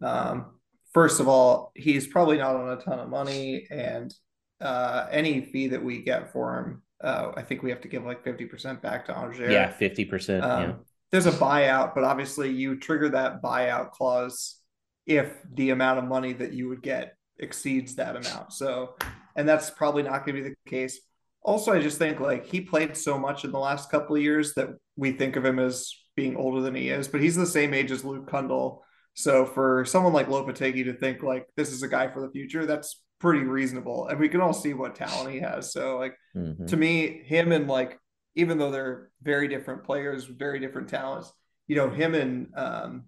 Um, first of all, he's probably not on a ton of money, and uh, any fee that we get for him uh, I think we have to give like 50% back to Angers. Yeah, 50%. Um, yeah. there's a buyout, but obviously you trigger that buyout clause if the amount of money that you would get exceeds that amount. So, and that's probably not going to be the case. Also, I just think like he played so much in the last couple of years that we think of him as being older than he is, but he's the same age as Luke Cundle. So for someone like Lopetegui to think like this is a guy for the future, that's pretty reasonable. And we can all see what talent he has. So like Mhm. to me, him and like even though they're very different players, very different talents, you know, him and um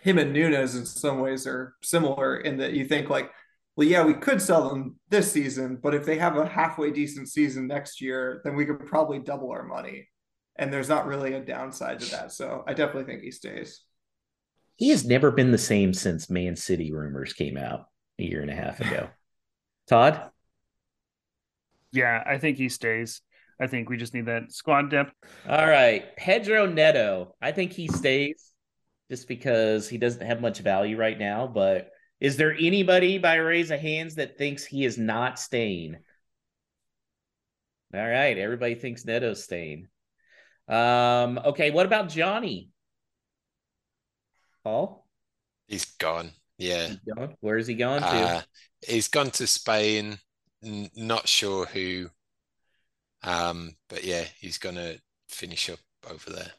him and Nunes in some ways are similar in that you think like, well, yeah, we could sell them this season, but if they have a halfway decent season next year, then we could probably double our money. And there's not really a downside to that. So I definitely think he stays. He has never been the same since Man City rumors came out a year and a half ago. Todd? Yeah, I think he stays. I think we just need that squad depth. All right. Pedro Neto. I think he stays just because he doesn't have much value right now. But is there anybody by raise of hands that thinks he is not staying? All right. Everybody thinks Neto's staying. Um, okay. What about Johnny? Paul? He's gone. Yeah. He's gone? Where is he going to? Uh, he's gone to Spain. N- not sure who. Um, but yeah, he's gonna finish up over there.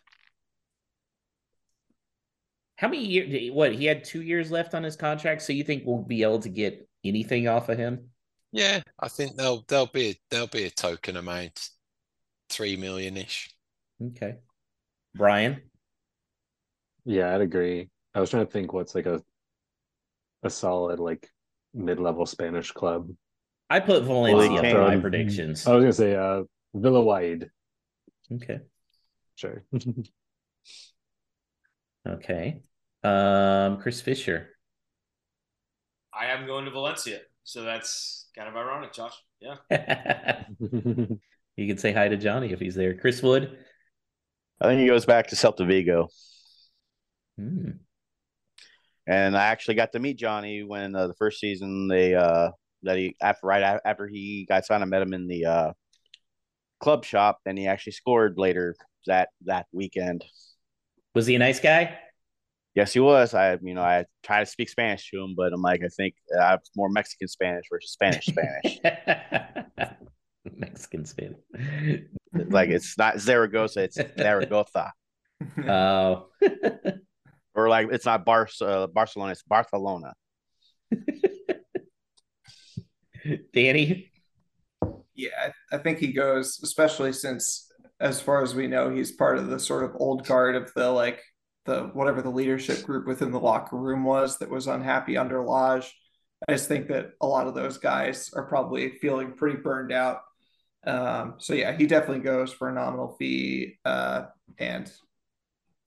How many years? What he had two years left on his contract, so you think we'll be able to get anything off of him? Yeah, I think they'll they'll be a, there'll be a token amount, three million ish. Okay, Brian. Yeah, I'd agree. I was trying to think what's like a a solid like mid-level Spanish club. I put Valencia Well, for my predictions. I was gonna say uh Villa Wide. Okay, Sure. okay. Um, Chris Fischer. I am going to Valencia, so that's kind of ironic, Josh. Yeah. you can say hi to Johnny if he's there. Chris Wood. I think he goes back to Celta Vigo. Hmm. And I actually got to meet Johnny when uh, the first season they uh that he after right after he got signed, I met him in the uh club shop, and he actually scored later that that weekend. Was he a nice guy? Yes, he was. I you know I tried to speak Spanish to him, but I'm like I think uh, I was more Mexican Spanish versus Spanish Spanish. Mexican Spanish. like it's not Zaragoza, it's Zaragoza, Oh. or like it's not Bar- uh, Barcelona, it's Barcelona. Danny. Yeah, I, I think he goes, especially since, as far as we know, he's part of the sort of old guard of the like the whatever the leadership group within the locker room was that was unhappy under Lage. I just think that a lot of those guys are probably feeling pretty burned out. Um, so yeah, he definitely goes for a nominal fee. Uh, and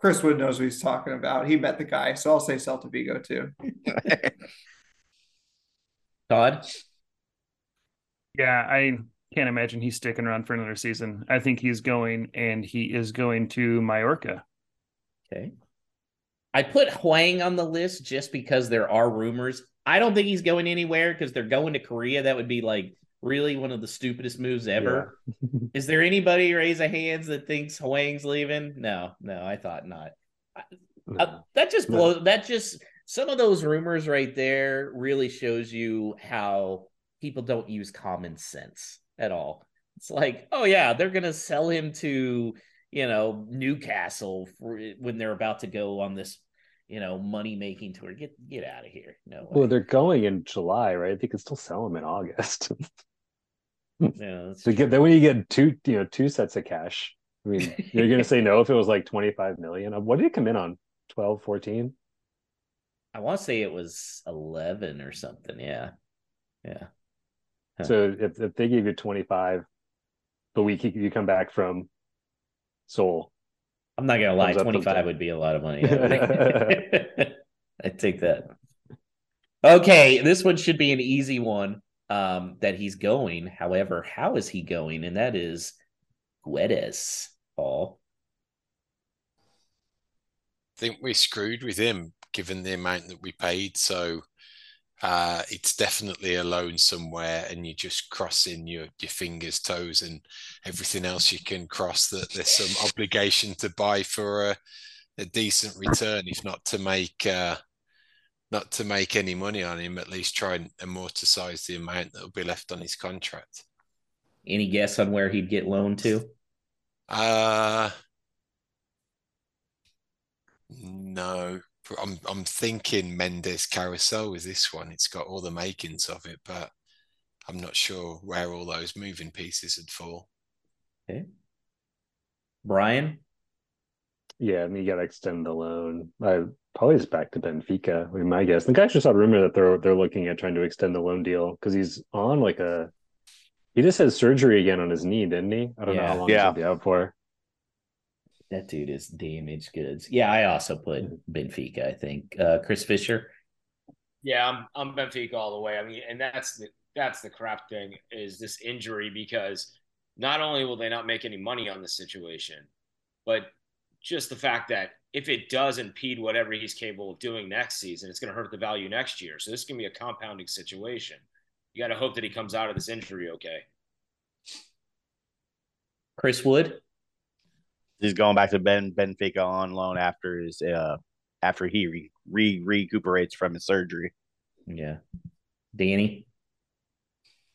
Chris Wood knows what he's talking about. He met the guy, so I'll say Celta Vigo too. Todd. Yeah, I can't imagine he's sticking around for another season. I think he's going, and he is going to Mallorca. Okay. I put Hwang on the list just because there are rumors. I don't think he's going anywhere because they're going to Korea. That would be like really one of the stupidest moves ever. Is there anybody raise a hands that thinks Hwang's leaving? No, no, I thought not. Uh, that just No. blows. That just some of those rumors right there really shows you how people don't use common sense at all. It's like, oh yeah, they're gonna sell him to you know Newcastle for, when they're about to go on this you know money making tour. Get get out of here. No, Well, they're going in July, right? They can still sell him in August. Mm. Yeah, that's so get then when you get two, you know, two sets of cash. I mean, you're gonna say no if it was like 25 million. What did it come in on? 12, 14? I want to say it was eleven or something. Yeah, yeah. Huh. So if, if they gave you 25 the week you, you come back from Seoul, I'm not gonna lie, Thumbs up, thumbs 25 would be a lot of money. I take that. Okay, this one should be an easy one. Um, that he's going. However, how is he going? And that is Guedes, Paul. I think we're screwed with him given the amount that we paid. So uh, it's definitely a loan somewhere, and you're just crossing your your fingers, toes, and everything else you can cross. That there's some obligation to buy for a, a decent return, if not to make uh, not to make any money on him, at least try and amortize the amount that will be left on his contract. Any guess on where he'd get loaned to? Uh no, I'm I'm thinking Mendes Carousel is this one. It's got all the makings of it, but I'm not sure where all those moving pieces would fall. Okay. Brian? Yeah, I mean, you got to extend the loan. I probably is back to Benfica. I mean, my guess. The guys just saw a rumor that they're they're looking at trying to extend the loan deal because he's on like a. He just had surgery again on his knee, didn't he? I don't know Yeah. how long Yeah. he'll be out for. That dude is damaged goods. Yeah, I also put Benfica, I think. Uh, Chris Fischer? Yeah, I'm I'm Benfica all the way. I mean, and that's the that's the crap thing is this injury because not only will they not make any money on the situation, but just the fact that if it does impede whatever he's capable of doing next season, it's going to hurt the value next year. So this can be a compounding situation. You got to hope that he comes out of this injury okay. Chris Wood? He's going back to Ben Benfica on loan after his uh after he re, re recuperates from his surgery. Yeah. Danny?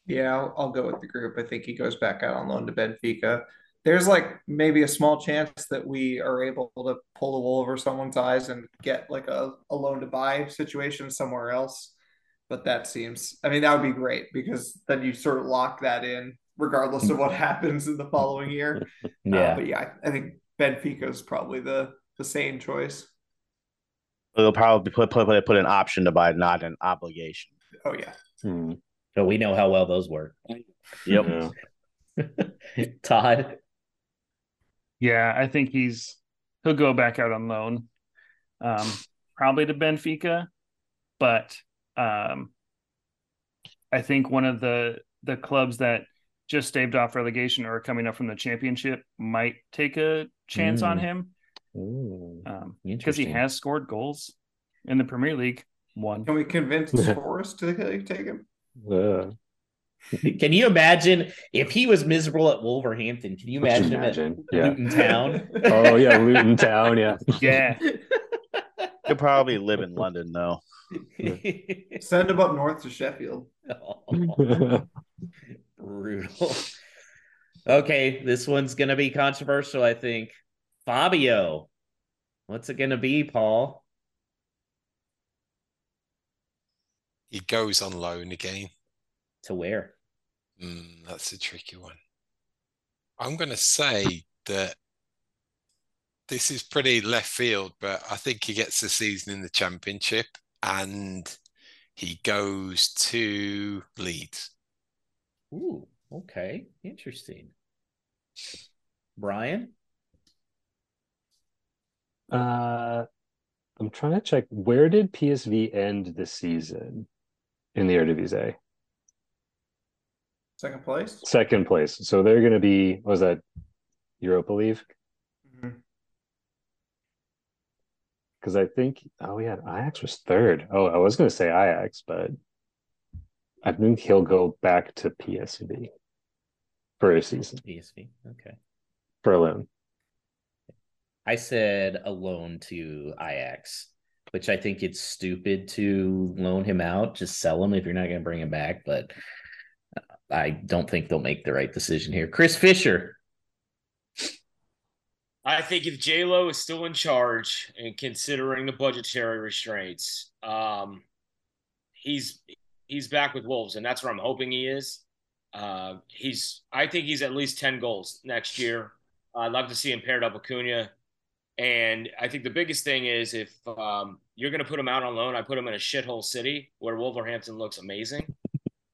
Yeah, I'll, I'll go with the group. I think he goes back out on loan to Benfica. There's like maybe a small chance that we are able to pull the wool over someone's eyes and get like a, a loan to buy situation somewhere else. But that seems, I mean, that would be great because then you sort of lock that in regardless of what happens in the following year. Uh, Yeah. but yeah, I think Benfica is probably the the same choice. They'll probably put put put, put an option to buy, not an obligation. Oh yeah. Hmm. but we know how well those work. Yep. Yeah. Todd? Yeah, I think he's he'll go back out on loan, um, probably to Benfica, but um, I think one of the the clubs that just staved off relegation or coming up from the championship might take a chance on Mm. him Ooh. because he has scored goals in the Premier League. One. Can we convince Forest to take him? Uh, Can you imagine if he was miserable at Wolverhampton? Can you Just imagine him imagine, at yeah. Luton Town? oh yeah, Luton Town. Yeah. Yeah, He'll probably live in London though. Send him up north to Sheffield. Oh, brutal. Okay, this one's gonna be controversial, I think. Fabio, what's it gonna be, Paul? He goes on loan again. To where? Mm, that's a tricky one. I'm going to say that this is pretty left field, but I think he gets the season in the championship and he goes to Leeds. Ooh, okay, interesting. Brian, Uh, I'm trying to check. Where did PSV end the season in the Eredivisie? Second place. Second place. So they're going to be. what Was that Europa League? Mm-hmm. Because I think. Oh yeah, Ajax was third. Oh, I was going to say Ajax, but I think he'll go back to PSV for a season PSV. Okay. for a loan. I said a loan to Ajax, which I think it's stupid to loan him out. Just sell him if you're not going to bring him back. But I don't think they'll make the right decision here. Chris Fischer. I think if J Lo is still in charge and considering the budgetary restraints, um, he's he's back with Wolves, and that's where I'm hoping he is. Uh, he's I think he's at least ten goals next year. I'd love to see him paired up with Cunha, and I think the biggest thing is if um, you're going to put him out on loan, I put him in a shithole city where Wolverhampton looks amazing,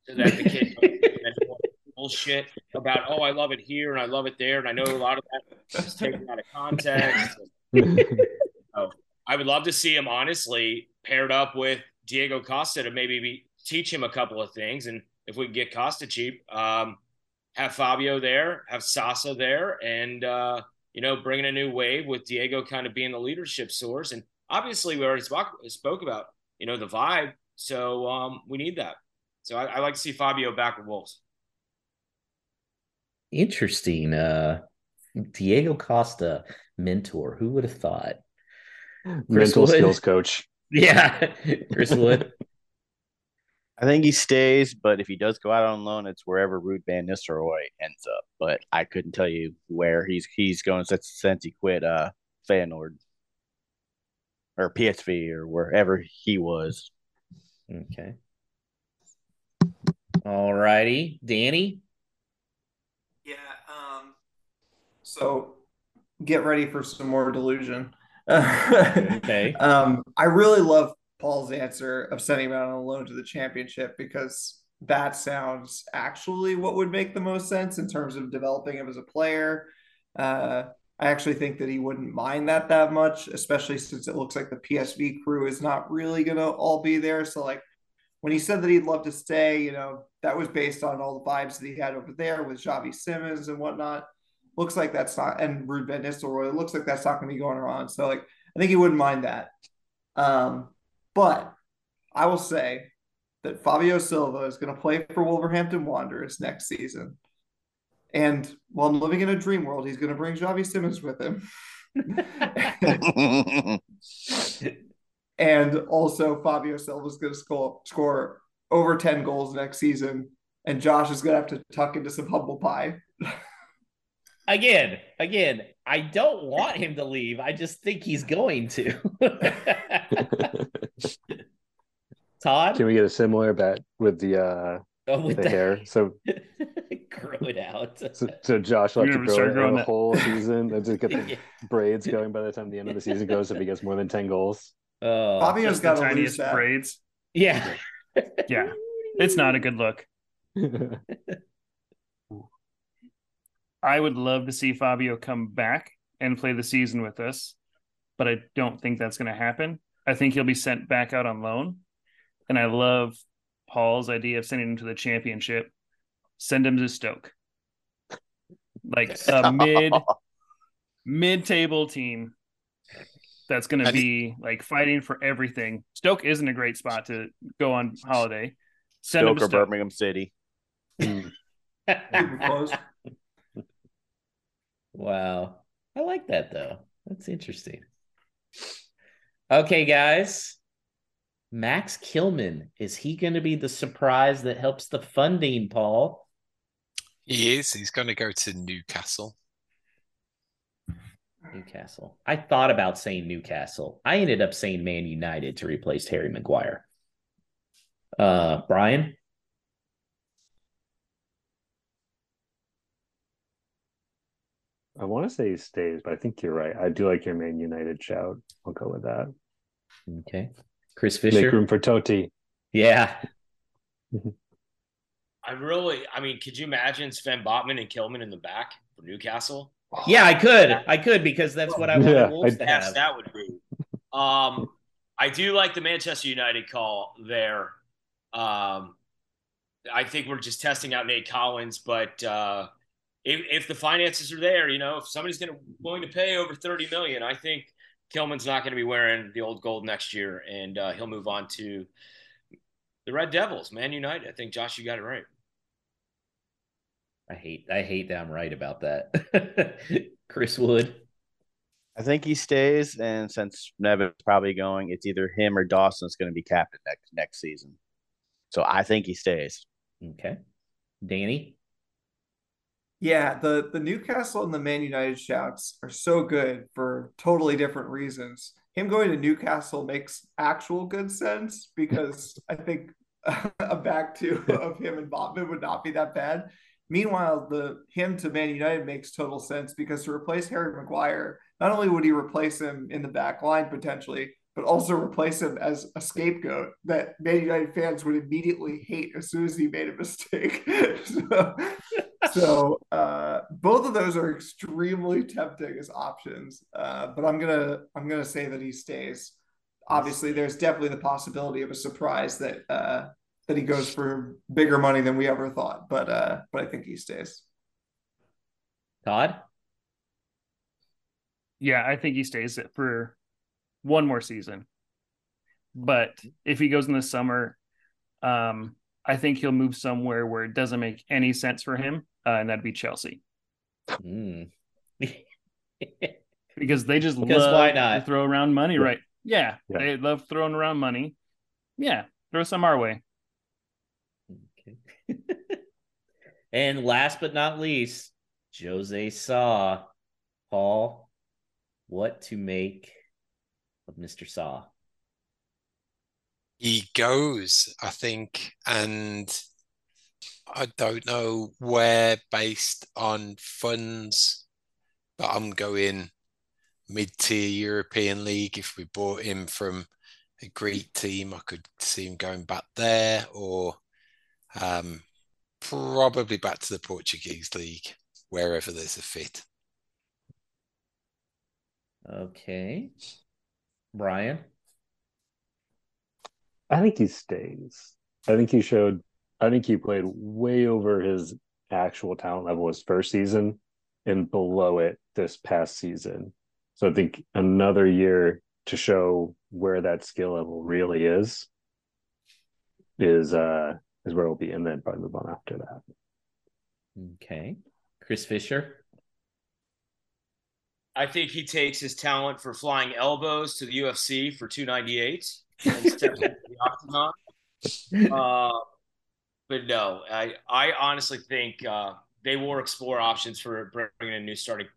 so that the kid bullshit about oh I love it here and I love it there, and I know a lot of that is taken out of context. I would love to see him honestly paired up with Diego Costa to maybe be, teach him a couple of things. And if we can get Costa cheap, um, have Fabio there, have Sasa there, and uh, you know, bringing a new wave with Diego kind of being the leadership source. And obviously, we already spoke spoke about you know the vibe. So um, we need that. So I, I like to see Fabio back with Wolves. Interesting. Uh, Diego Costa, mentor. Who would have thought? Chris Mental Wood. skills coach. Yeah, Chris Wood. I think he stays, but if he does go out on loan, it's wherever Ruud Van Nistelrooy ends up. But I couldn't tell you where he's he's going since since he quit uh Feyenoord or PSV or wherever he was. Okay. All righty, Danny. Yeah. Um. So, get ready for some more delusion. Okay. Um. I really love Paul's answer of sending him out on a loan to the championship because that sounds actually what would make the most sense in terms of developing him as a player. Uh, I actually think that he wouldn't mind that that much, especially since it looks like the PSV crew is not really going to all be there. So, like, when he said that he'd love to stay, you know, that was based on all the vibes that he had over there with Xavi Simons and whatnot. Looks like that's not, and Ruud Van Nistelrooy, it looks like that's not going to be going around. So, like, I think he wouldn't mind that. Um, but I will say that Fabio Silva is going to play for Wolverhampton Wanderers next season. And while I'm living in a dream world, he's going to bring Xavi Simons with him. and also, Fabio Silva is going to score, score over 10 goals next season. And Josh is going to have to tuck into some humble pie. Again, again, I don't want him to leave. I just think he's going to. Todd, Can we get a similar bet with the uh oh, with the the hair? So grow it out. so, so Josh will have to grow it growing out a whole season and just get the Yeah. braids going by the time the end of the season goes if he gets more than ten goals. Oh, Fabio's Just the got to lose tiniest braids. yeah. Yeah. It's not a good look. I would love to see Fabio come back and play the season with us, but I don't think that's going to happen. I think he'll be sent back out on loan. And I love Paul's idea of sending him to the championship. Send him to Stoke. Like a mid mid table team that's going to be like fighting for everything. Stoke isn't a great spot to go on holiday. Send him Stoke or Stoke. Birmingham City. Hmm. Wow. I like that though. That's interesting. Okay, guys. Max Kilman, is he going to be the surprise that helps the funding, Paul? He is. He's going to go to Newcastle. Newcastle. I thought about saying Newcastle. I ended up saying Man United to replace Harry Maguire. Uh, Brian? I want to say he stays, but I think you're right. I do like your Man United shout. I'll go with that. Okay. Chris Fischer. Make room for Toti. Yeah. I really, I mean, could you imagine Sven Botman and Kilman in the back for Newcastle? Yeah, I could. I could because that's what I wanted Yeah, Wolves I- to have. that would be. Um, I do like the Manchester United call there. Um, I think we're just testing out Nate Collins, but uh, if, if the finances are there, you know, if somebody's going to willing to pay over thirty million, I think Kilman's not going to be wearing the old gold next year, and uh, he'll move on to the Red Devils, Man United. I think Josh, you got it right. I hate I hate that I'm right about that. Chris Wood. I think he stays, and since Nevin's probably going, it's either him or Dawson's going to be captain next next season. So I think he stays. Okay. Danny. Yeah, the the Newcastle and the Man United shouts are so good for totally different reasons. Him going to Newcastle makes actual good sense because I think a back two of him and Botman would not be that bad. Meanwhile, the him to Man United makes total sense because to replace Harry Maguire, not only would he replace him in the back line potentially, but also replace him as a scapegoat that Man United fans would immediately hate as soon as he made a mistake. so, so uh, both of those are extremely tempting as options. Uh, but I'm gonna I'm gonna say that he stays. Obviously, there's definitely the possibility of a surprise that uh, that he goes for bigger money than we ever thought. But uh, but I think he stays. Todd. Yeah, I think he stays it for one more season. But if he goes in the summer, um, I think he'll move somewhere where it doesn't make any sense for him, uh, and that'd be Chelsea Mm. because they just Because love why not? to throw around money, Yeah. right? Yeah, Yeah. they love throwing around money. Yeah, throw some our way. And last but not least, José Sá. Paul, what to make of Mr. Sá? He goes, I think, and I don't know where based on funds, but I'm going mid-tier European League. If we bought him from a Greek team, I could see him going back there, or um, probably back to the Portuguese league, wherever there's a fit. Okay. Brian? I think he stays. I think he showed. I think he played way over his actual talent level his first season, and below it this past season. So I think another year to show where that skill level really is is uh is where we'll be, and then probably move on after that. Okay. Chris Fischer? I think he takes his talent for flying elbows to the UFC for 298 and steps into the octagon. Uh, but no, I, I honestly think uh, they will explore options for bringing a new starting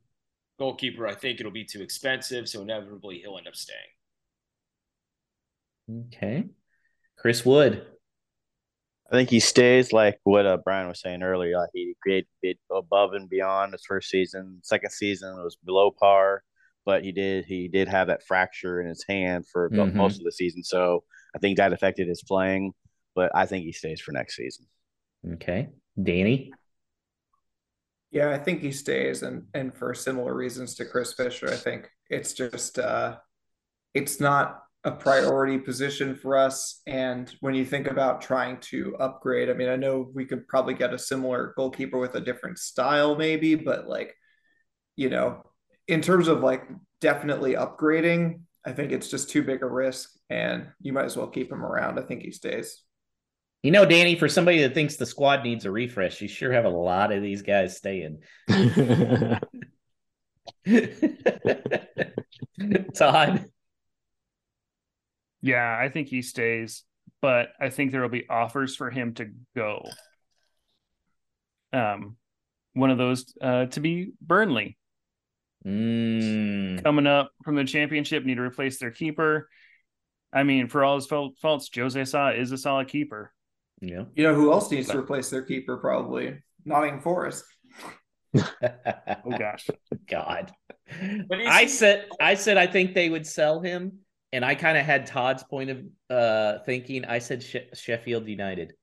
goalkeeper. I think it'll be too expensive, so inevitably he'll end up staying. Okay. Chris Wood? I think he stays like what uh, Brian was saying earlier. Like he created it above and beyond his first season. Second season was below par, but he did he did have that fracture in his hand for the- Mhm. most of the season. So I think that affected his playing. But I think he stays for next season. Okay. Danny? Yeah, I think he stays, and and for similar reasons to Chris Fischer. I think it's just uh, it's not a priority position for us. And when you think about trying to upgrade, I mean, I know we could probably get a similar goalkeeper with a different style, maybe, but like, you know, in terms of like definitely upgrading, I think it's just too big a risk, and you might as well keep him around. I think he stays. You know, Danny, for somebody that thinks the squad needs a refresh, you sure have a lot of these guys staying. Todd? Yeah, I think he stays, but I think there will be offers for him to go. Um, one of those uh, to be Burnley Mm, coming up from the championship, need to replace their keeper. I mean, for all his faults, José Sá is a solid keeper. yeah. You know who else needs to replace their keeper? Probably Nottingham Forest. Oh gosh, God. But I said I said I think they would sell him, and I kind of had Todd's point of uh thinking. I said she- Sheffield United.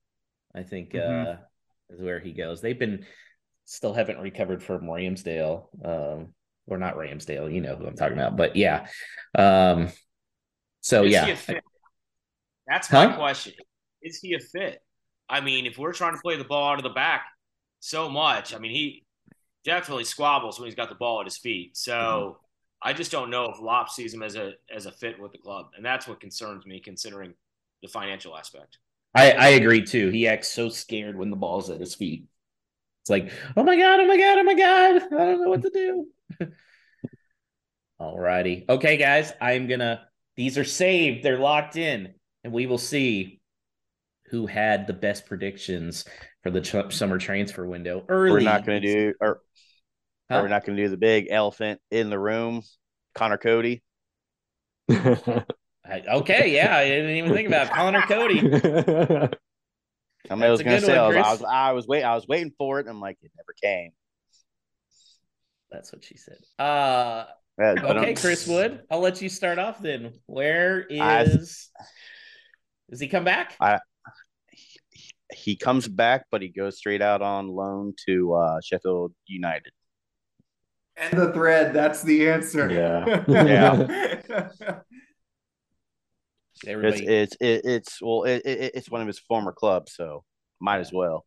I think Mhm. uh is where he goes. They've been still haven't recovered from Ramsdale. Um or not Ramsdale, you know who I'm talking about. But yeah. Um so Is yeah. That's my Huh? question. Is he a fit? I mean, if we're trying to play the ball out of the back so much, I mean, he definitely squabbles when he's got the ball at his feet. So Mm-hmm. I just don't know if Lop sees him as a as a fit with the club, and that's what concerns me, considering the financial aspect. I, I agree too. He acts so scared when the ball's at his feet. It's like, oh my god, oh my god, oh my god, I don't know what to do. Alrighty, okay, guys, I'm gonna. These are saved. They're locked in, and we will see who had the best predictions for the ch- summer transfer window. Early, We're not going to do, or Huh? we're not going to do the big elephant in the room, Connor Cody. Okay, yeah, I didn't even think about it. Connor Cody. I mean, I was going to say, I one, was, I was, I was wait, I was waiting for it. And I'm like, it never came. That's what she said. Uh, okay, Chris Wood, I'll let you start off then. Where is I- Does he come back? He comes back, but he goes straight out on loan to uh, Sheffield United. And the thread. That's the answer. Yeah. Yeah. It's Everybody, it's it, it's well, it, it, it's one of his former clubs, so might as well.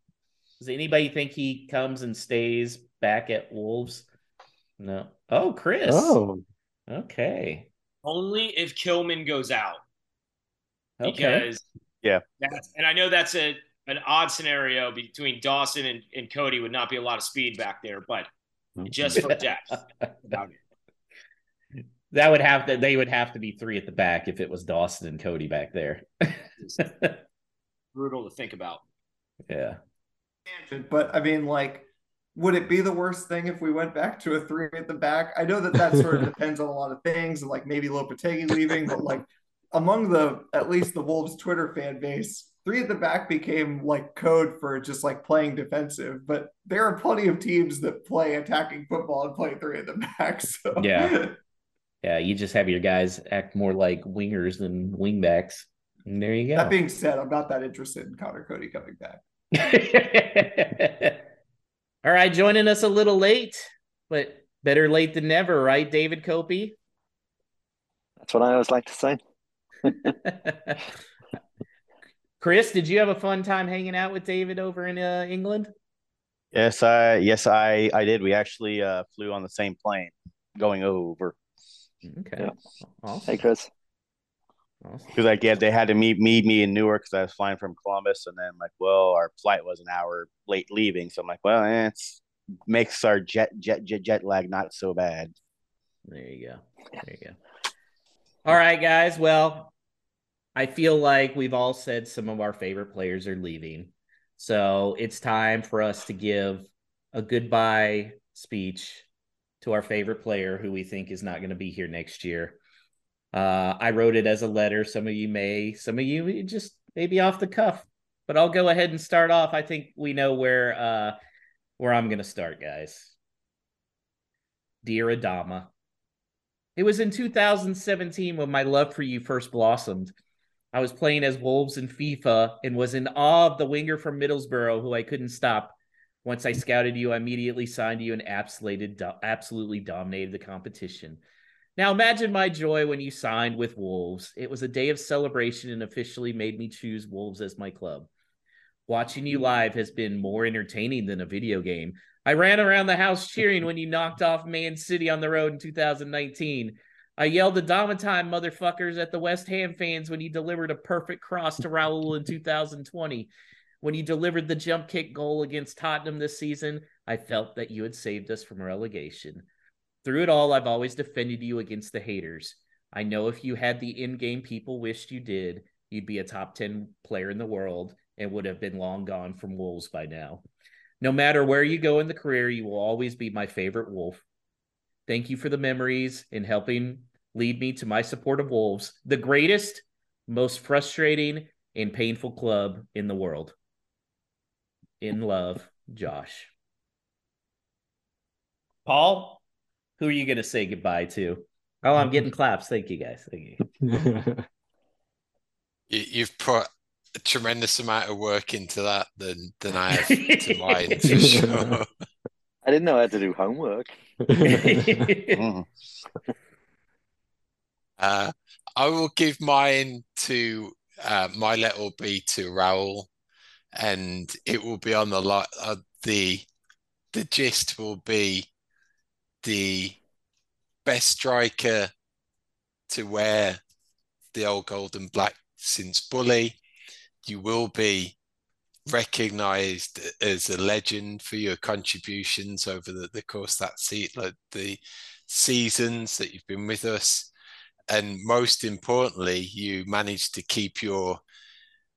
does anybody think he comes and stays back at Wolves? No. Oh, Chris. oh, Okay. Only if Kilman goes out. Okay. because Yeah. that's, and I know that's a an odd scenario between Dawson and, and Cody would not be a lot of speed back there, but just for depth. about it. That would have to. They would have to be three at the back if it was Dawson and Cody back there. Brutal to think about. yeah. but I mean, like, would it be the worst thing if we went back to a three at the back? I know that that sort of depends on a lot of things, and like maybe Lopetegui leaving, but like among the at least the Wolves Twitter fan base, three at the back became like code for just like playing defensive. But there are plenty of teams that play attacking football and play three at the back. So Yeah. Yeah. You just have your guys act more like wingers than wingbacks. And there you go. that being said, I'm not that interested in Connor Cody coming back. All right, joining us a little late, but better late than never, right, David Koppe? That's what I always like to say. Chris, did you have a fun time hanging out with David over in uh, England? Yes, I yes I I did. We actually uh, flew on the same plane going over Okay. Yeah. Awesome. Hey, Chris. Because like yeah they had to meet meet me in Newark because I was flying from Columbus and then like well our flight was an hour late leaving so I'm like well eh, it's makes our jet jet jet jet lag not so bad. There you go. There you go. All right, guys. Well, I feel like we've all said some of our favorite players are leaving. So it's time for us to give a goodbye speech to our favorite player who we think is not going to be here next year. Uh, I wrote it as a letter. Some of you may, some of you just maybe off the cuff, but I'll go ahead and start off. I think we know where uh, where I'm going to start, guys. Dear Adama, it was in 2017 when my love for you first blossomed. I was playing as Wolves in FIFA and was in awe of the winger from Middlesbrough who I couldn't stop. Once I scouted you, I immediately signed you and absolutely, dominated the competition. Now imagine my joy when you signed with Wolves. It was a day of celebration and officially made me choose Wolves as my club. Watching you live has been more entertaining than a video game. I ran around the house cheering when you knocked off Man City on the road in 2019. I yelled Adama time, motherfuckers, at the West Ham fans when he delivered a perfect cross to Raul in 2020. When he delivered the jump kick goal against Tottenham this season, I felt that you had saved us from relegation. Through it all, I've always defended you against the haters. I know if you had the in game people wished you did, you'd be a top 10 player in the world and would have been long gone from Wolves by now. No matter where you go in the career, you will always be my favorite Wolf. Thank you for the memories and helping lead me to my support of Wolves, the greatest, most frustrating, and painful club in the world. In love, Josh. Paul, who are you going to say goodbye to? Oh, I'm getting claps. Thank you, guys. Thank you. You, you've put a tremendous amount of work into that than than I have to mine for sure. I didn't know I had to do homework. Mm. Uh, I will give mine to uh, my letter will be to Raul, and it will be on the lot. Uh, the the gist will be the best striker to wear the old gold and black since Bully. You will be recognized as a legend for your contributions over the, the course of that seat, like the seasons that you've been with us. And most importantly, you managed to keep your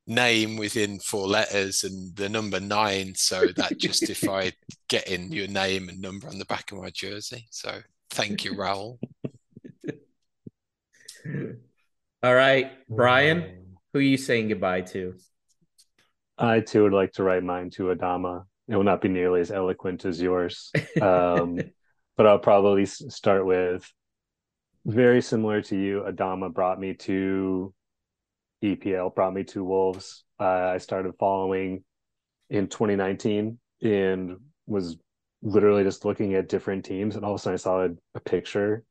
name within four letters and the number nine. So that justified getting your name and number on the back of my jersey. So thank you, Raul. All right, Brian, who are you saying goodbye to? I too would like to write mine to Adama. It will not be nearly as eloquent as yours, um, but I'll probably start with very similar to you. Adama brought me to EPL, brought me to Wolves. Uh, I started following in 2019 and was literally just looking at different teams, and all of a sudden I saw a, a picture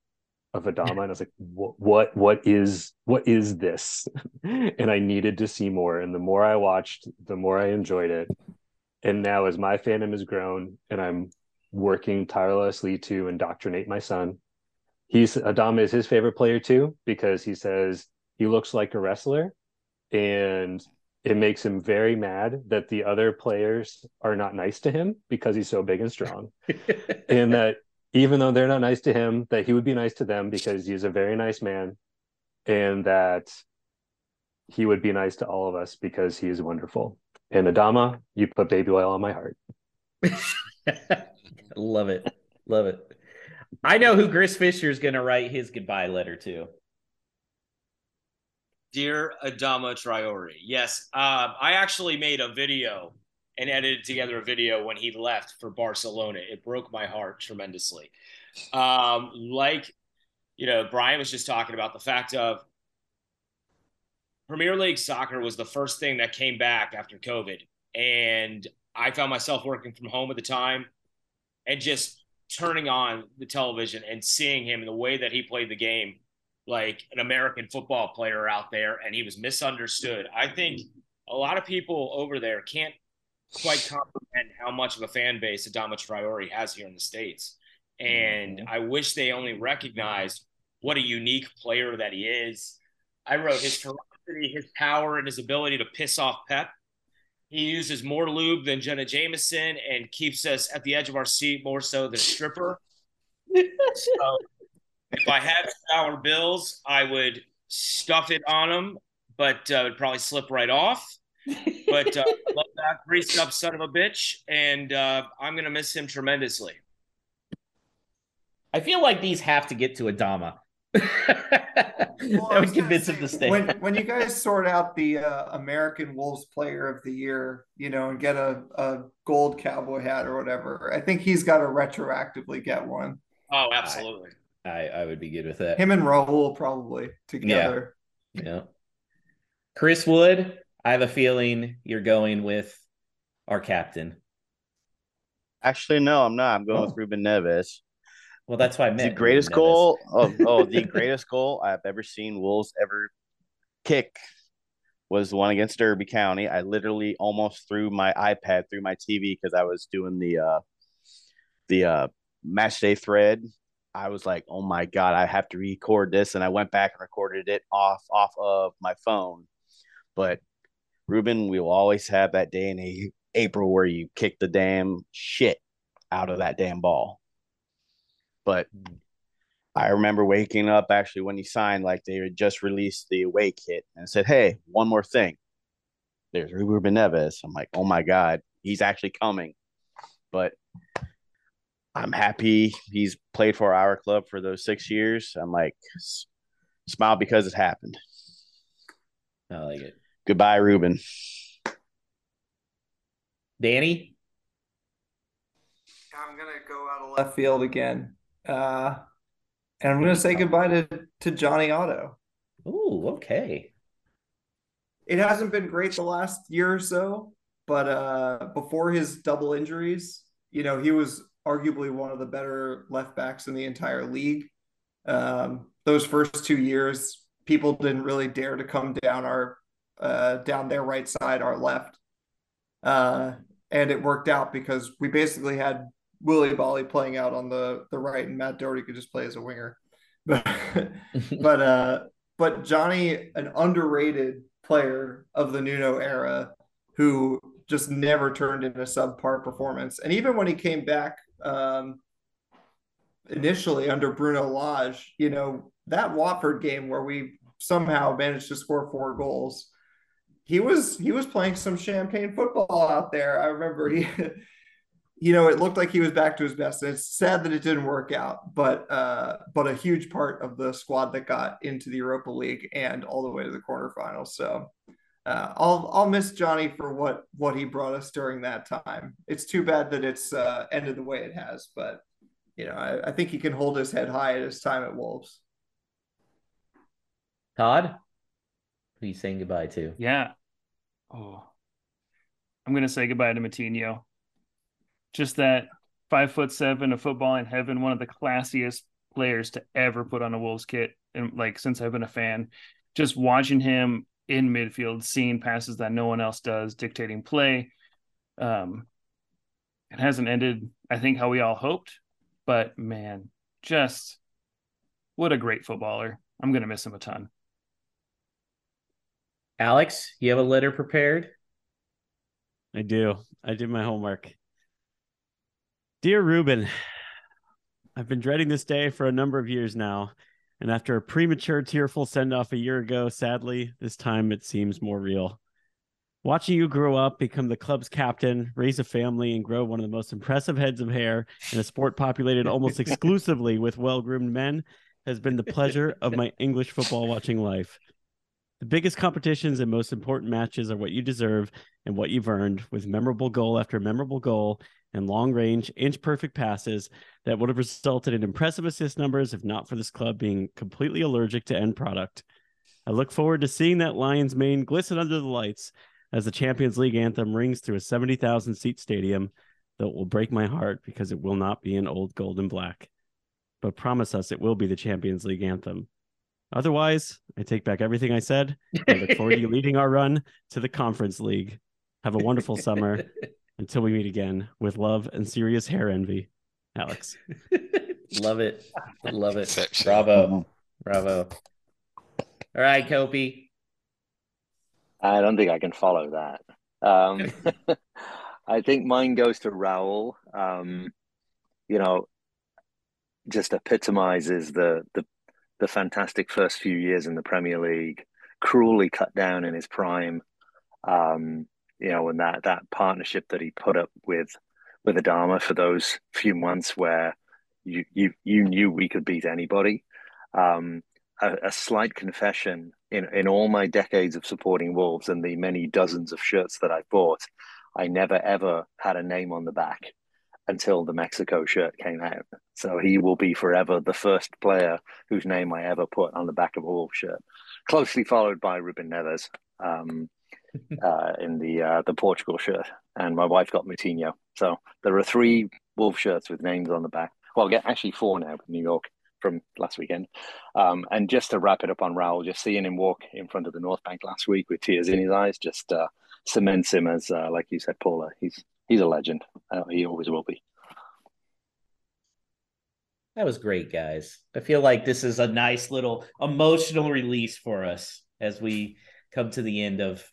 of Adama, and I was like, "What? What? Is? What is this?" and I needed to see more. And the more I watched, the more I enjoyed it. And now, as my fandom has grown, and I'm working tirelessly to indoctrinate my son, he's Adama is his favorite player too because he says he looks like a wrestler, and it makes him very mad that the other players are not nice to him because he's so big and strong and that even though they're not nice to him that he would be nice to them because he's a very nice man and that he would be nice to all of us because he is wonderful and adama you put baby oil on my heart Love it. Love it. I know who Chris Fischer is going to write his goodbye letter to. Dear Adama Traore, yes, um, I actually made a video and edited together a video when he left for Barcelona. It broke my heart tremendously. Um, like, you know, Brian was just talking about the fact of Premier League soccer was the first thing that came back after COVID. And I found myself working from home at the time and just turning on the television and seeing him and the way that he played the game like an American football player out there and he was misunderstood. I think a lot of people over there can't quite comprehend how much of a fan base Adama Traore has here in the States. And I wish they only recognized what a unique player that he is. I wrote his ferocity, his power, and his ability to piss off Pep. He uses more lube than Jenna Jameson and keeps us at the edge of our seat more so than a stripper. so if I had dollar bills, I would stuff it on them, but uh, it'd probably slip right off. But uh, love that greased up son of a bitch, and uh, I'm gonna miss him tremendously. I feel like these have to get to Adama. that would convince him to stay. when when you guys sort out the uh, American Wolves Player of the Year, you know, and get a, a gold cowboy hat or whatever, I think he's got to retroactively get one. Oh, absolutely. I, I would be good with that. Him and Raul probably together. Yeah. Chris Wood, I have a feeling you're going with our captain. Actually, no, I'm not. I'm going Oh. with Ruben Neves. Well, that's why I The greatest goal of oh, the greatest goal I've ever seen Wolves ever kick was the one against Derby County. I literally almost threw my iPad through my TV because I was doing the uh the uh match day thread. I was like, oh my god, I have to record this, and I went back and recorded it off off of my phone. But Ruben, we will always have that day in April where you kick the damn shit out of that damn ball. But I remember waking up actually when he signed, like they had just released the away kit and said, Hey, one more thing. There's Ruben Neves. I'm like, oh my God, he's actually coming. But I'm happy he's played for our club for those six years. I'm like, smile because it happened. I like it. Goodbye, Ruben. Danny? I'm gonna go out of left field again, uh, and I'm gonna say goodbye to to Jonny Otto. Ooh, okay. It hasn't been great the last year or so, but uh, before his double injuries, you know, he was arguably one of the better left backs in the entire league. Um, those first two years, people didn't really dare to come down our uh, down their right side, our left, uh, and it worked out because we basically had Willy Boly playing out on the the right, and Matt Doherty could just play as a winger. But but uh, but Jonny, an underrated player of the Nuno era, who just never turned in a subpar performance, and even when he came back um, initially under Bruno Lage, you know that Watford game where we somehow managed to score four goals. He was he was playing some champagne football out there. I remember he you know, it looked like he was back to his best. And it's sad that it didn't work out, but uh, but a huge part of the squad that got into the Europa League and all the way to the quarterfinals. So uh, I'll I'll miss Jonny for what what he brought us during that time. It's too bad that it's uh, ended the way it has, but you know, I, I think he can hold his head high at his time at Wolves. Todd? Who are you saying goodbye to? Yeah. Oh, I'm gonna say goodbye to Moutinho. Just that five foot seven, a football in heaven, one of the classiest players to ever put on a Wolves kit, and like since I've been a fan, just watching him in midfield, seeing passes that no one else does, dictating play. Um, it hasn't ended, I think, how we all hoped, but man, just what a great footballer. I'm gonna miss him a ton. Alex, you have a letter prepared? I do. I did my homework. Dear Ruben, I've been dreading this day for a number of years now. And after a premature, tearful send off a year ago, sadly, this time it seems more real. Watching you grow up, become the club's captain, raise a family, and grow one of the most impressive heads of hair in a sport populated almost exclusively with well groomed men has been the pleasure of my English football watching life. The biggest competitions and most important matches are what you deserve and what you've earned, with memorable goal after memorable goal and long range, inch perfect passes that would have resulted in impressive assist numbers if not for this club being completely allergic to end product. I look forward to seeing that Lion's mane glisten under the lights as the Champions League anthem rings through a 70,000 seat stadium that will break my heart because it will not be an old gold and black. But promise us it will be the Champions League anthem. Otherwise, I take back everything I said. I look forward to you leading our run to the Conference League. Have a wonderful summer. Until we meet again, with love and serious hair envy, Alex. Love it. Love it. Bravo. Bravo. All right, Koppe. I don't think I can follow that. Um, I think mine goes to Raul. Um, you know, just epitomizes the the the fantastic first few years in the Premier League. Cruelly cut down in his prime. Um, you know, and that that partnership that he put up with with Adama for those few months where you you you knew we could beat anybody. Um, a, a slight confession in in all my decades of supporting Wolves and the many dozens of shirts that I bought, I never ever had a name on the back until the Mexico shirt came out. So he will be forever the first player whose name I ever put on the back of a Wolves shirt, closely followed by Ruben Neves um, uh, in the uh, the Portugal shirt, and my wife got Moutinho. So there are three Wolves shirts with names on the back. Well, get actually four now, New York from last weekend. Um, and just to wrap it up on Raul, just seeing him walk in front of the North Bank last week with tears in his eyes just uh, cements him as, uh, like you said, Paula. He's he's a legend. Uh, he always will be. That was great, guys. I feel like this is a nice little emotional release for us as we come to the end of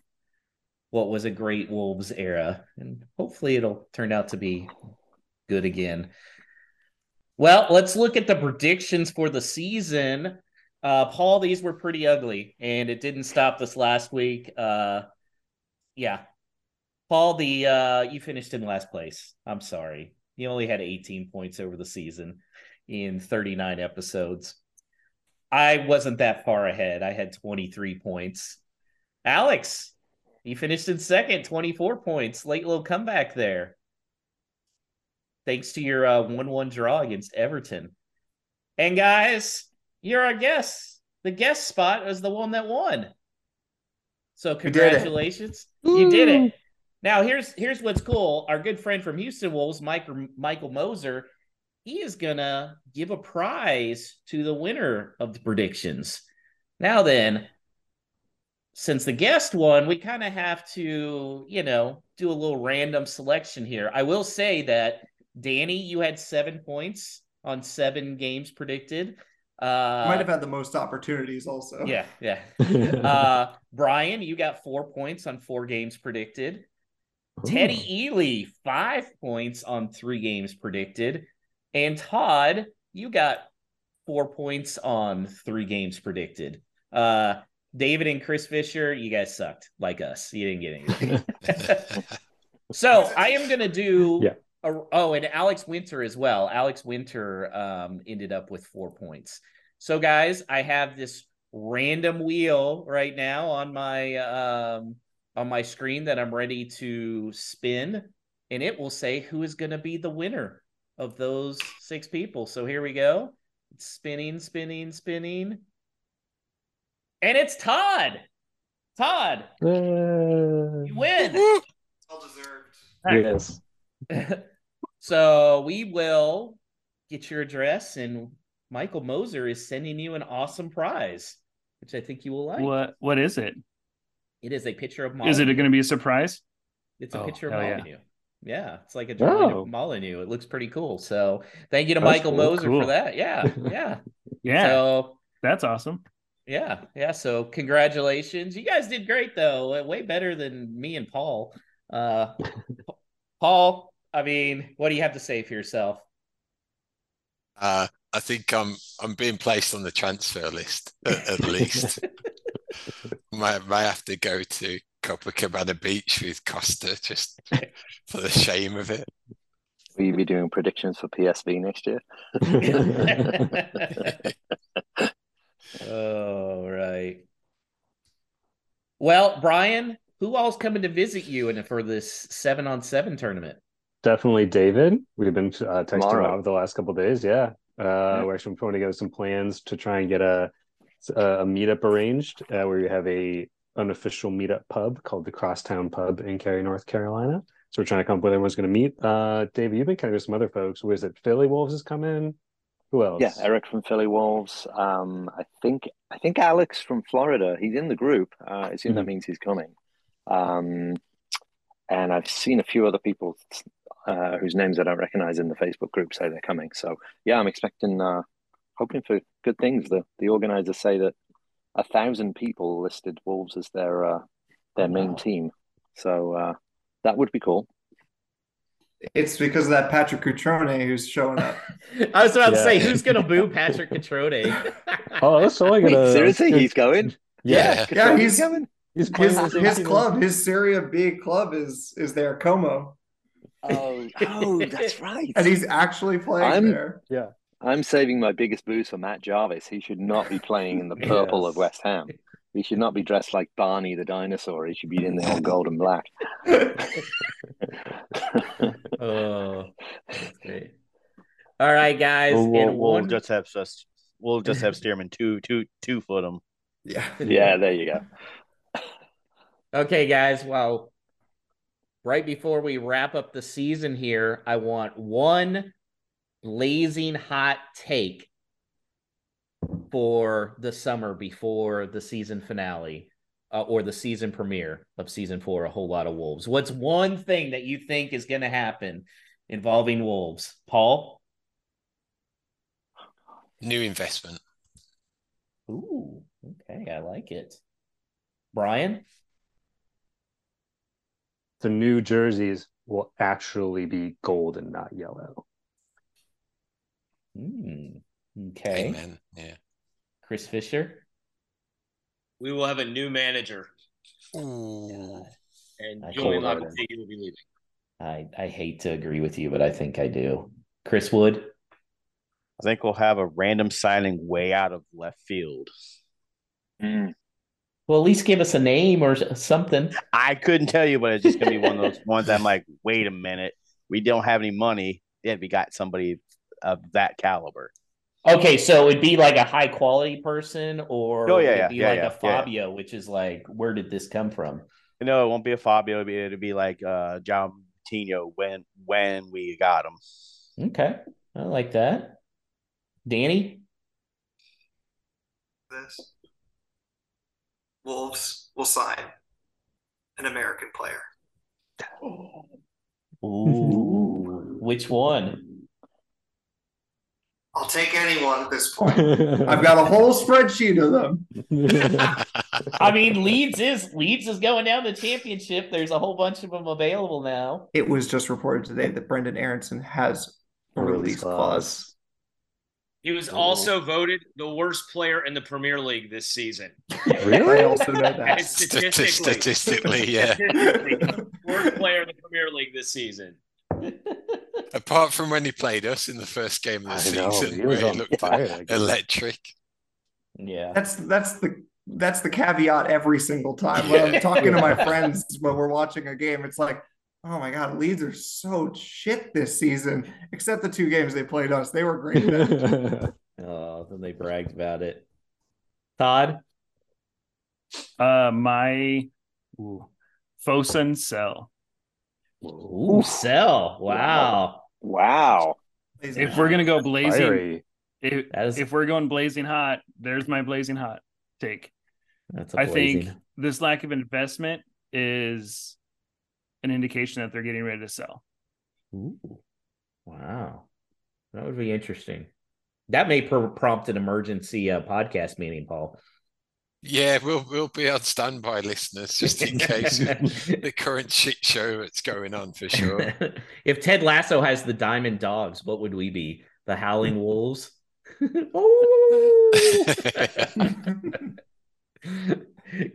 what was a great Wolves era. And hopefully it'll turn out to be good again. Well, let's look at the predictions for the season. Uh, Paul, these were pretty ugly, and it didn't stop this last week. Uh, yeah, Paul, the uh, you finished in last place. I'm sorry, you only had 18 points over the season in 39 episodes. I wasn't that far ahead. I had 23 points. Alex, you finished in second, 24 points. Late little comeback there thanks to your uh, 1 1 draw against Everton. And guys, you're our guest. The guest spot was the one that won. So did congratulations. You did it. Now here's here's what's cool. Our good friend from Houston Wolves, Michael Michael Moser, he is gonna give a prize to the winner of the predictions. Now then, since the guest won, we kind of have to, you know, do a little random selection here. I will say that Danny, you had seven points on seven games predicted. Uh, Might have had the most opportunities also. yeah, yeah. Uh, Brian, you got four points on four games predicted. Teddy Ely, five points on three games predicted. And Todd, you got four points on three games predicted. Uh, David and Chris Fischer, you guys sucked like us. You didn't get anything. so I am going to do. Yeah. a- oh, and Alex Winter as well. Alex Winter um, ended up with four points. So, guys, I have this random wheel right now on my um, on my screen that I'm ready to spin, and it will say who is going to be the winner of those six people. So here we go. It's spinning, spinning, spinning. And it's Todd. Todd, you win. Well deserved. yes. so we will get your address, and Michael Moser is sending you an awesome prize, which I think you will like. What what is it? It is a picture of Molineux. Is it going to be a surprise? It's a Oh, picture of hell yeah. Yeah. it's like a drawing Oh. of Molineux. It looks pretty cool. So thank you to That's Michael cool. Moser Cool. for that. Yeah, yeah. Yeah, So that's awesome. Yeah, yeah. So congratulations. You guys did great though. Way better than me and Paul. Uh Paul, I mean, what do you have to say for yourself? Uh, I think I'm I'm being placed on the transfer list at, at least. might might have to go to Copacabana Beach with Costa just for the shame of it. Will you be doing predictions for PSV next year? oh, right. Well, Brian, who all's coming to visit you and for this seven on seven tournament? Definitely David. We've been uh, texting Tomorrow. over the last couple of days. Yeah. Uh, We're actually putting together some plans to try and get a a meetup arranged uh, where we have a unofficial meetup pub called the Crosstown Pub in Cary, North Carolina. So we're trying to come up with everyone's going to meet. Uh, David, you've been kind of with some other folks. Was it Philly Wolves is coming? Who else? Yeah, Eric from Philly Wolves. Um, I think I think Alex from Florida. He's in the group. Uh, I assume that Mhm. means he's coming. Um, and I've seen a few other people uh, whose names I don't recognize in the Facebook group say they're coming. So yeah, I'm expecting, uh, hoping for good things. The the organizers say that a thousand people listed Wolves as their uh, their main Wow. team. So uh, that would be cool. It's because of that Patrick Cutrone who's showing up. I was about to say, who's gonna boo Patrick Cutrone? Oh, that's only Wait, gonna. seriously, he's going. Yeah, Yeah, He's he's going. he's his his club, his Serie B club is is there Como, Oh, oh, that's right. and he's actually playing I'm- there. I'm saving my biggest boost for Matt Jarvis. He should not be playing in the purple Yes. of West Ham. He should not be dressed like Barney the dinosaur. He should be in the old gold and black. oh. All right, guys. We'll, we'll, and we'll one- just have us. We'll just have Stearman two two two foot him. yeah. yeah, there you go. Okay, guys. Well, right before we wrap up the season here, I want one blazing hot take for the summer before the season finale uh, or the season premiere of season four, A Whole Lot of Wolves. What's one thing that you think is going to happen involving Wolves? Paul? New investment. Ooh, okay. I like it. Brian? The new jerseys will actually be gold and not yellow. Hmm. Okay. Amen. Yeah. Chris Fischer? We will have a new manager, Ooh. and I Julian call Lopetegui will be leaving. I, I hate to agree with you, but I think I do. Chris Wood? I think we'll have a random signing way out of left field. Mm. Well, at least give us a name or something. I couldn't tell you, but it's just gonna be one of those ones. I'm like, wait a minute, we don't have any money. Yet we got somebody of that caliber. Okay, so it'd be like a high quality person, or Oh, yeah, it'd yeah, be yeah, like yeah, a Fabio, which is like, where did this come from? No, it won't be a Fabio. It'll be, it'll be like uh, John Tino when when we got him. Okay, I like that. Danny? this. Wolves will sign an American player. Ooh, which one? I'll take anyone at this point. I've got a whole spreadsheet of them. I mean, Leeds is Leeds is going down the championship. There's a whole bunch of them available now. It was just reported today that Brenden Aaronson has a A release release clause. clause. He was Oh. also voted the worst player in the Premier League this season. Really? I also know And that. statistically, Statistically, yeah. statistically, worst player in the Premier League this season. Apart from when he played us in the first game of the I know, season, he was where on he looked fire electric. Yeah. That's that's the that's the caveat every single time when I'm talking to my friends when we're watching a game. It's like, oh my god, Leeds are so shit this season. Except the two games they played us, they were great. then. Oh, then they bragged about it. Todd? Uh, my Fosun sell. Ooh, sell. Wow. Wow. If we're gonna go blazing, Fiery. if, That is- if we're going blazing hot, there's my blazing hot take. That's a I think this lack of investment is an indication that they're getting ready to sell. Ooh. Wow. That would be interesting. That may pr- prompt an emergency uh, podcast meeting, Paul. Yeah, we'll we'll be on standby, listeners, just in case of the current shit show that's going on for sure. if Ted Lasso has the Diamond Dogs, what would we be? The Howling Wolves? oh!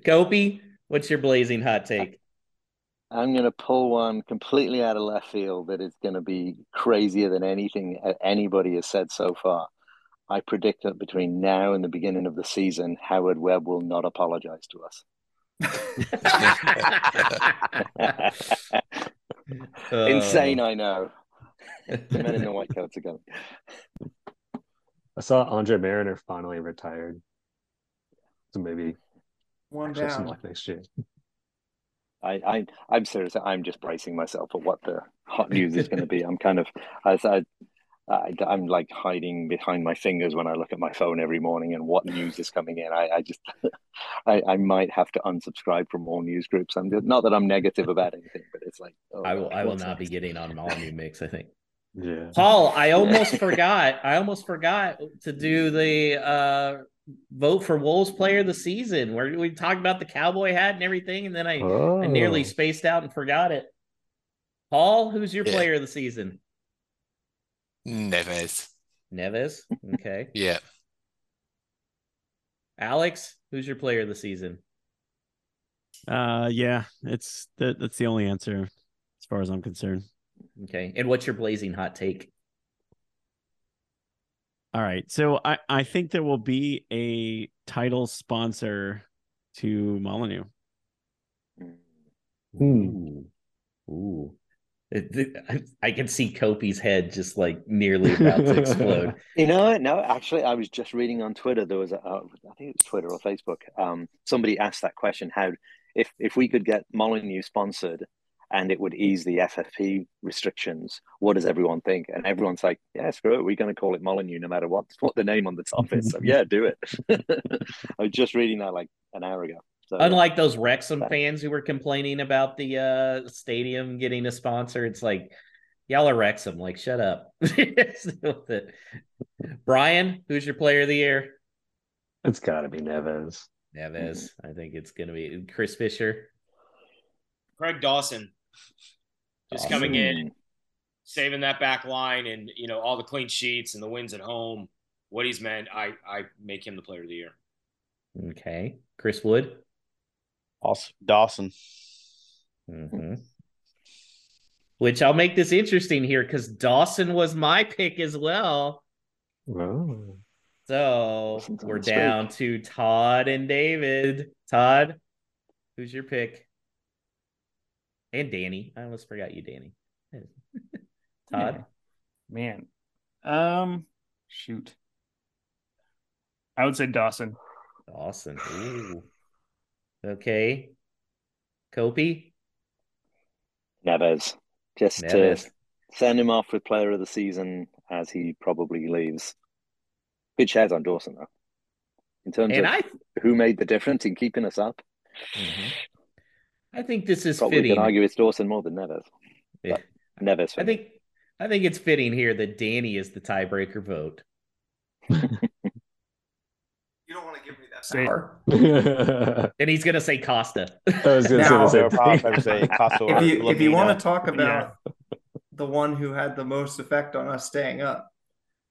Koppe, what's your blazing hot take? I'm going to pull one completely out of left field that is going to be crazier than anything anybody has said so far. I predict that between now and the beginning of the season, Howard Webb will not apologize to us. Oh. Insane, I know. the men in the white coats are going. I saw Andre Marriner finally retired. So maybe one actually some down. luck next year. I, I I'm serious. I'm just bracing myself for what the hot news is going to be. I'm kind of as I, I I'm like hiding behind my fingers when I look at my phone every morning and what news is coming in. I, I just I, I might have to unsubscribe from all news groups. I'm just, not that I'm negative about anything, but it's like oh, I will gosh, I will what's not be getting on all new mix, I think. Yeah. Paul, I almost forgot. I almost forgot to do the uh vote for Wolves player of the season where we talked about the cowboy hat and everything, and then I, I nearly Oh. spaced out and forgot it. Paul, who's your Yeah. player of the season? Neves. Neves. Okay. Yeah. Alex, who's your player of the season? Uh, yeah, it's that. That's the only answer as far as I'm concerned. Okay. And what's your blazing hot take? All right, so I I think there will be a title sponsor to Molineux. Ooh. Ooh. I can see Koppe's head just like nearly about to explode. You know, what? no, actually, I was just reading on Twitter. There was, a, uh, I think it was Twitter or Facebook. Um, somebody asked that question: How, if if we could get Molineux sponsored, and it would ease the FFP restrictions, what does everyone think? And everyone's like, "Yeah, screw it. We're going to call it Molineux no matter what what the name on the top is." So yeah, do it. I was just reading that like an hour ago. So. Unlike those Wrexham fans who were complaining about the uh stadium getting a sponsor, it's like y'all are Wrexham. Like, shut up. Deal with it. Brian, who's your player of the year? It's got to be Neves. Neves. I think it's gonna be Chris Fischer. Craig Dawson just Dawson. coming in, saving that back line, and you know all the clean sheets and the wins at home. What he's meant, I I make him the player of the year. Okay. Chris Wood. Also, Dawson. hmm Which I'll make this interesting here because Dawson was my pick as well. Oh. So Dawson's we're the streak. down to Todd and David. Todd, who's your pick? And Danny. I almost forgot you, Danny. Todd. Yeah. Man. Um shoot. I would say Dawson. Dawson. Ooh. Okay. Koppe. Neves, just Neves. to send him off with player of the season as he probably leaves. Good shares on Dawson though. In terms And of I who made the difference in keeping us up, Mhm. I think this is probably fitting. can argue it's Dawson more than Neves. Yeah. Neves. I think I think it's fitting here that Danny is the tiebreaker vote. You don't want to give me Say- power. I And he's gonna say Costa. was going to Now- say the probably same say. Costa If you if you want to talk about the one who had the most effect on us staying up,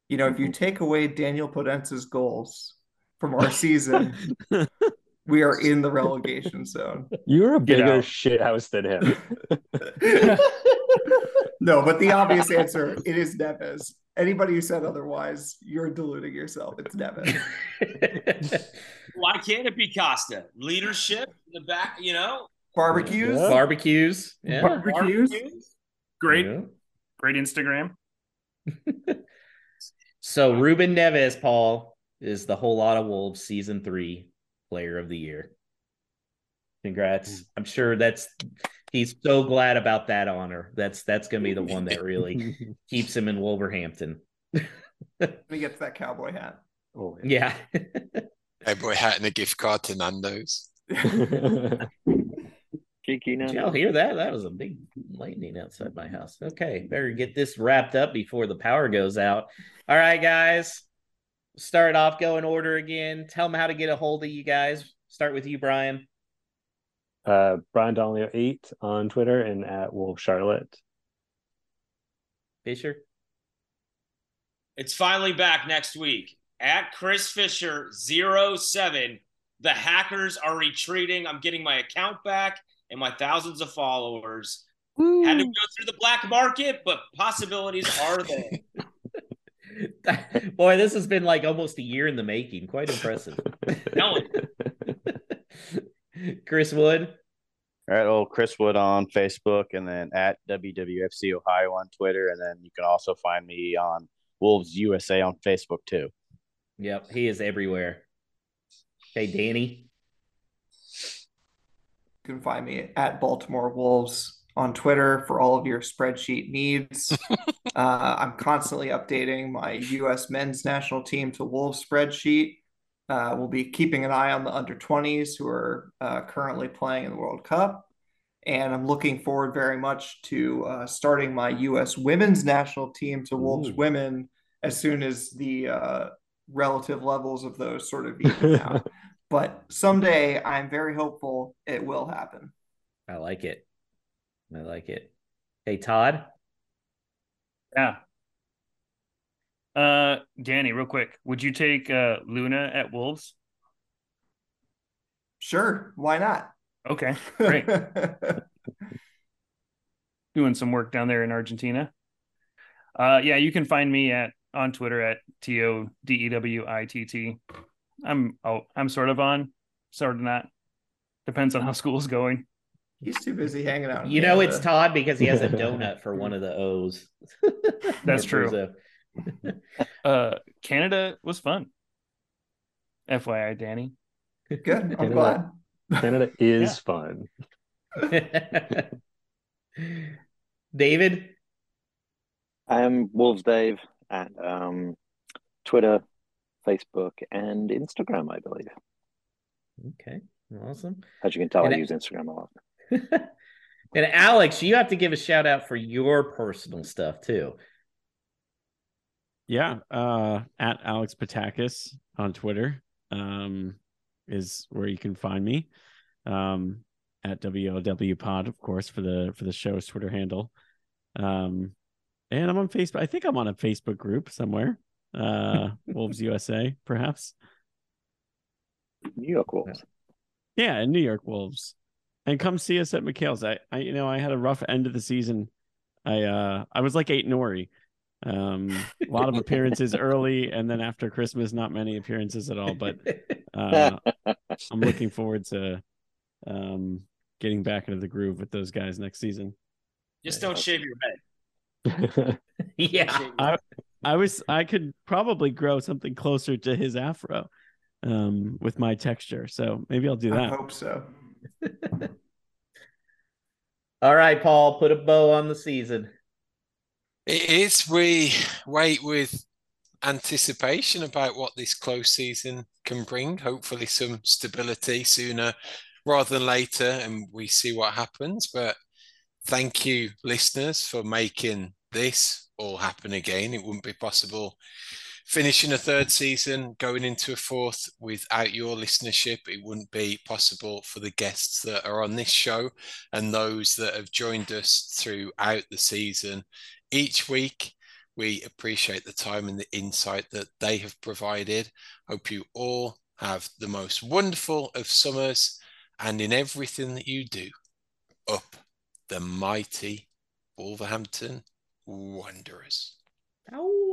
you know, if you take away Daniel Podence's goals from our season, we are in the relegation zone. You're a bigger out. shit house than him. no, but the obvious answer it is Neves. Anybody who said otherwise, you're deluding yourself. It's Neves. Why can't it be Costa? Leadership in the back, you know. Barbecues, Yeah. Barbecues. Yeah. barbecues. Barbecues. Great, Yeah. great Instagram. So Ruben Neves, Paul, is the whole lot of Wolves season three player of the year. Congrats. Hmm. I'm sure that's he's so glad about that honor. That's that's gonna be the one that really keeps him in Wolverhampton. Let me get to that cowboy hat. Oh, Yeah. Hey boy, hat and a gift card to Nando's. Cheeky Did now. y'all hear that? That was a big lightning outside my house. Okay, better get this wrapped up before the power goes out. All right, guys. Start off, go in order again. Tell them how to get a hold of you guys. Start with you, Brian. Uh, Brian Donleo eight on Twitter and at Wolf Charlotte. Fischer. It's finally back next week at Chris Fischer 07. The hackers are retreating. I'm getting my account back and my thousands of followers. Had to go through the black market, but possibilities are there. Boy, this has been like almost a year in the making. Quite impressive. Chris Wood. All right, old Chris Wood on Facebook and then at WWFC Ohio on Twitter. And then you can also find me on Wolves USA on Facebook too. Yep, he is everywhere. Hey, Danny. You can find me at Baltimore Wolves on Twitter for all of your spreadsheet needs. uh, I'm constantly updating my U.S. men's national team to Wolves spreadsheet. Uh, we'll be keeping an eye on the under 20s who are uh, currently playing in the World Cup. And I'm looking forward very much to uh, starting my U.S. women's national team to Wolves Ooh. women as soon as the uh, relative levels of those sort of even out. But someday I'm very hopeful it will happen. I like it. I like it. Hey, Todd. Yeah. Uh, Danny, real quick, would you take uh Luna at Wolves? Sure, why not? Okay, great. Doing some work down there in Argentina. Uh, yeah, you can find me at on Twitter at t o d e w i t t. I'm oh, I'm sort of on, sort of not. Depends on how school's going. He's too busy hanging out. You know it's Todd because he has a donut for one of the O's. That's Or true. Bruzo. Uh, Canada was fun. FYI, Danny. Good. I'm Canada. glad. Canada is fun. David. I am Wolves Dave at um, Twitter, Facebook, and Instagram, I believe. Okay, awesome. As you can tell, And I I- use Instagram a lot. and Alex, you have to give a shout out for your personal stuff too. Yeah, uh, at Alex Patakis on Twitter um, is where you can find me. Um, at WLW Pod, of course, for the for the show's Twitter handle. Um, and I'm on Facebook. I think I'm on a Facebook group somewhere. Uh, Wolves USA, perhaps. New York Wolves. Yeah, and New York Wolves. And come see us at McHale's. I, I you know, I had a rough end of the season. I uh I was like Aït-Nouri. Um a lot of appearances early and then after Christmas, not many appearances at all. But uh I'm looking forward to um getting back into the groove with those guys next season. Just don't shave your head. yeah. I I was I could probably grow something closer to his afro um with my texture. So maybe I'll do that. I hope so. All right, Paul, put a bow on the season. It is. We wait with anticipation about what this close season can bring. Hopefully, some stability sooner rather than later, and we see what happens. But thank you, listeners, for making this all happen again. It wouldn't be possible finishing a third season, going into a fourth without your listenership. It wouldn't be possible for the guests that are on this show and those that have joined us throughout the season each week. We appreciate the time and the insight that they have provided. Hope you all have the most wonderful of summers and in everything that you do, up the mighty Wolverhampton Wanderers. Ow.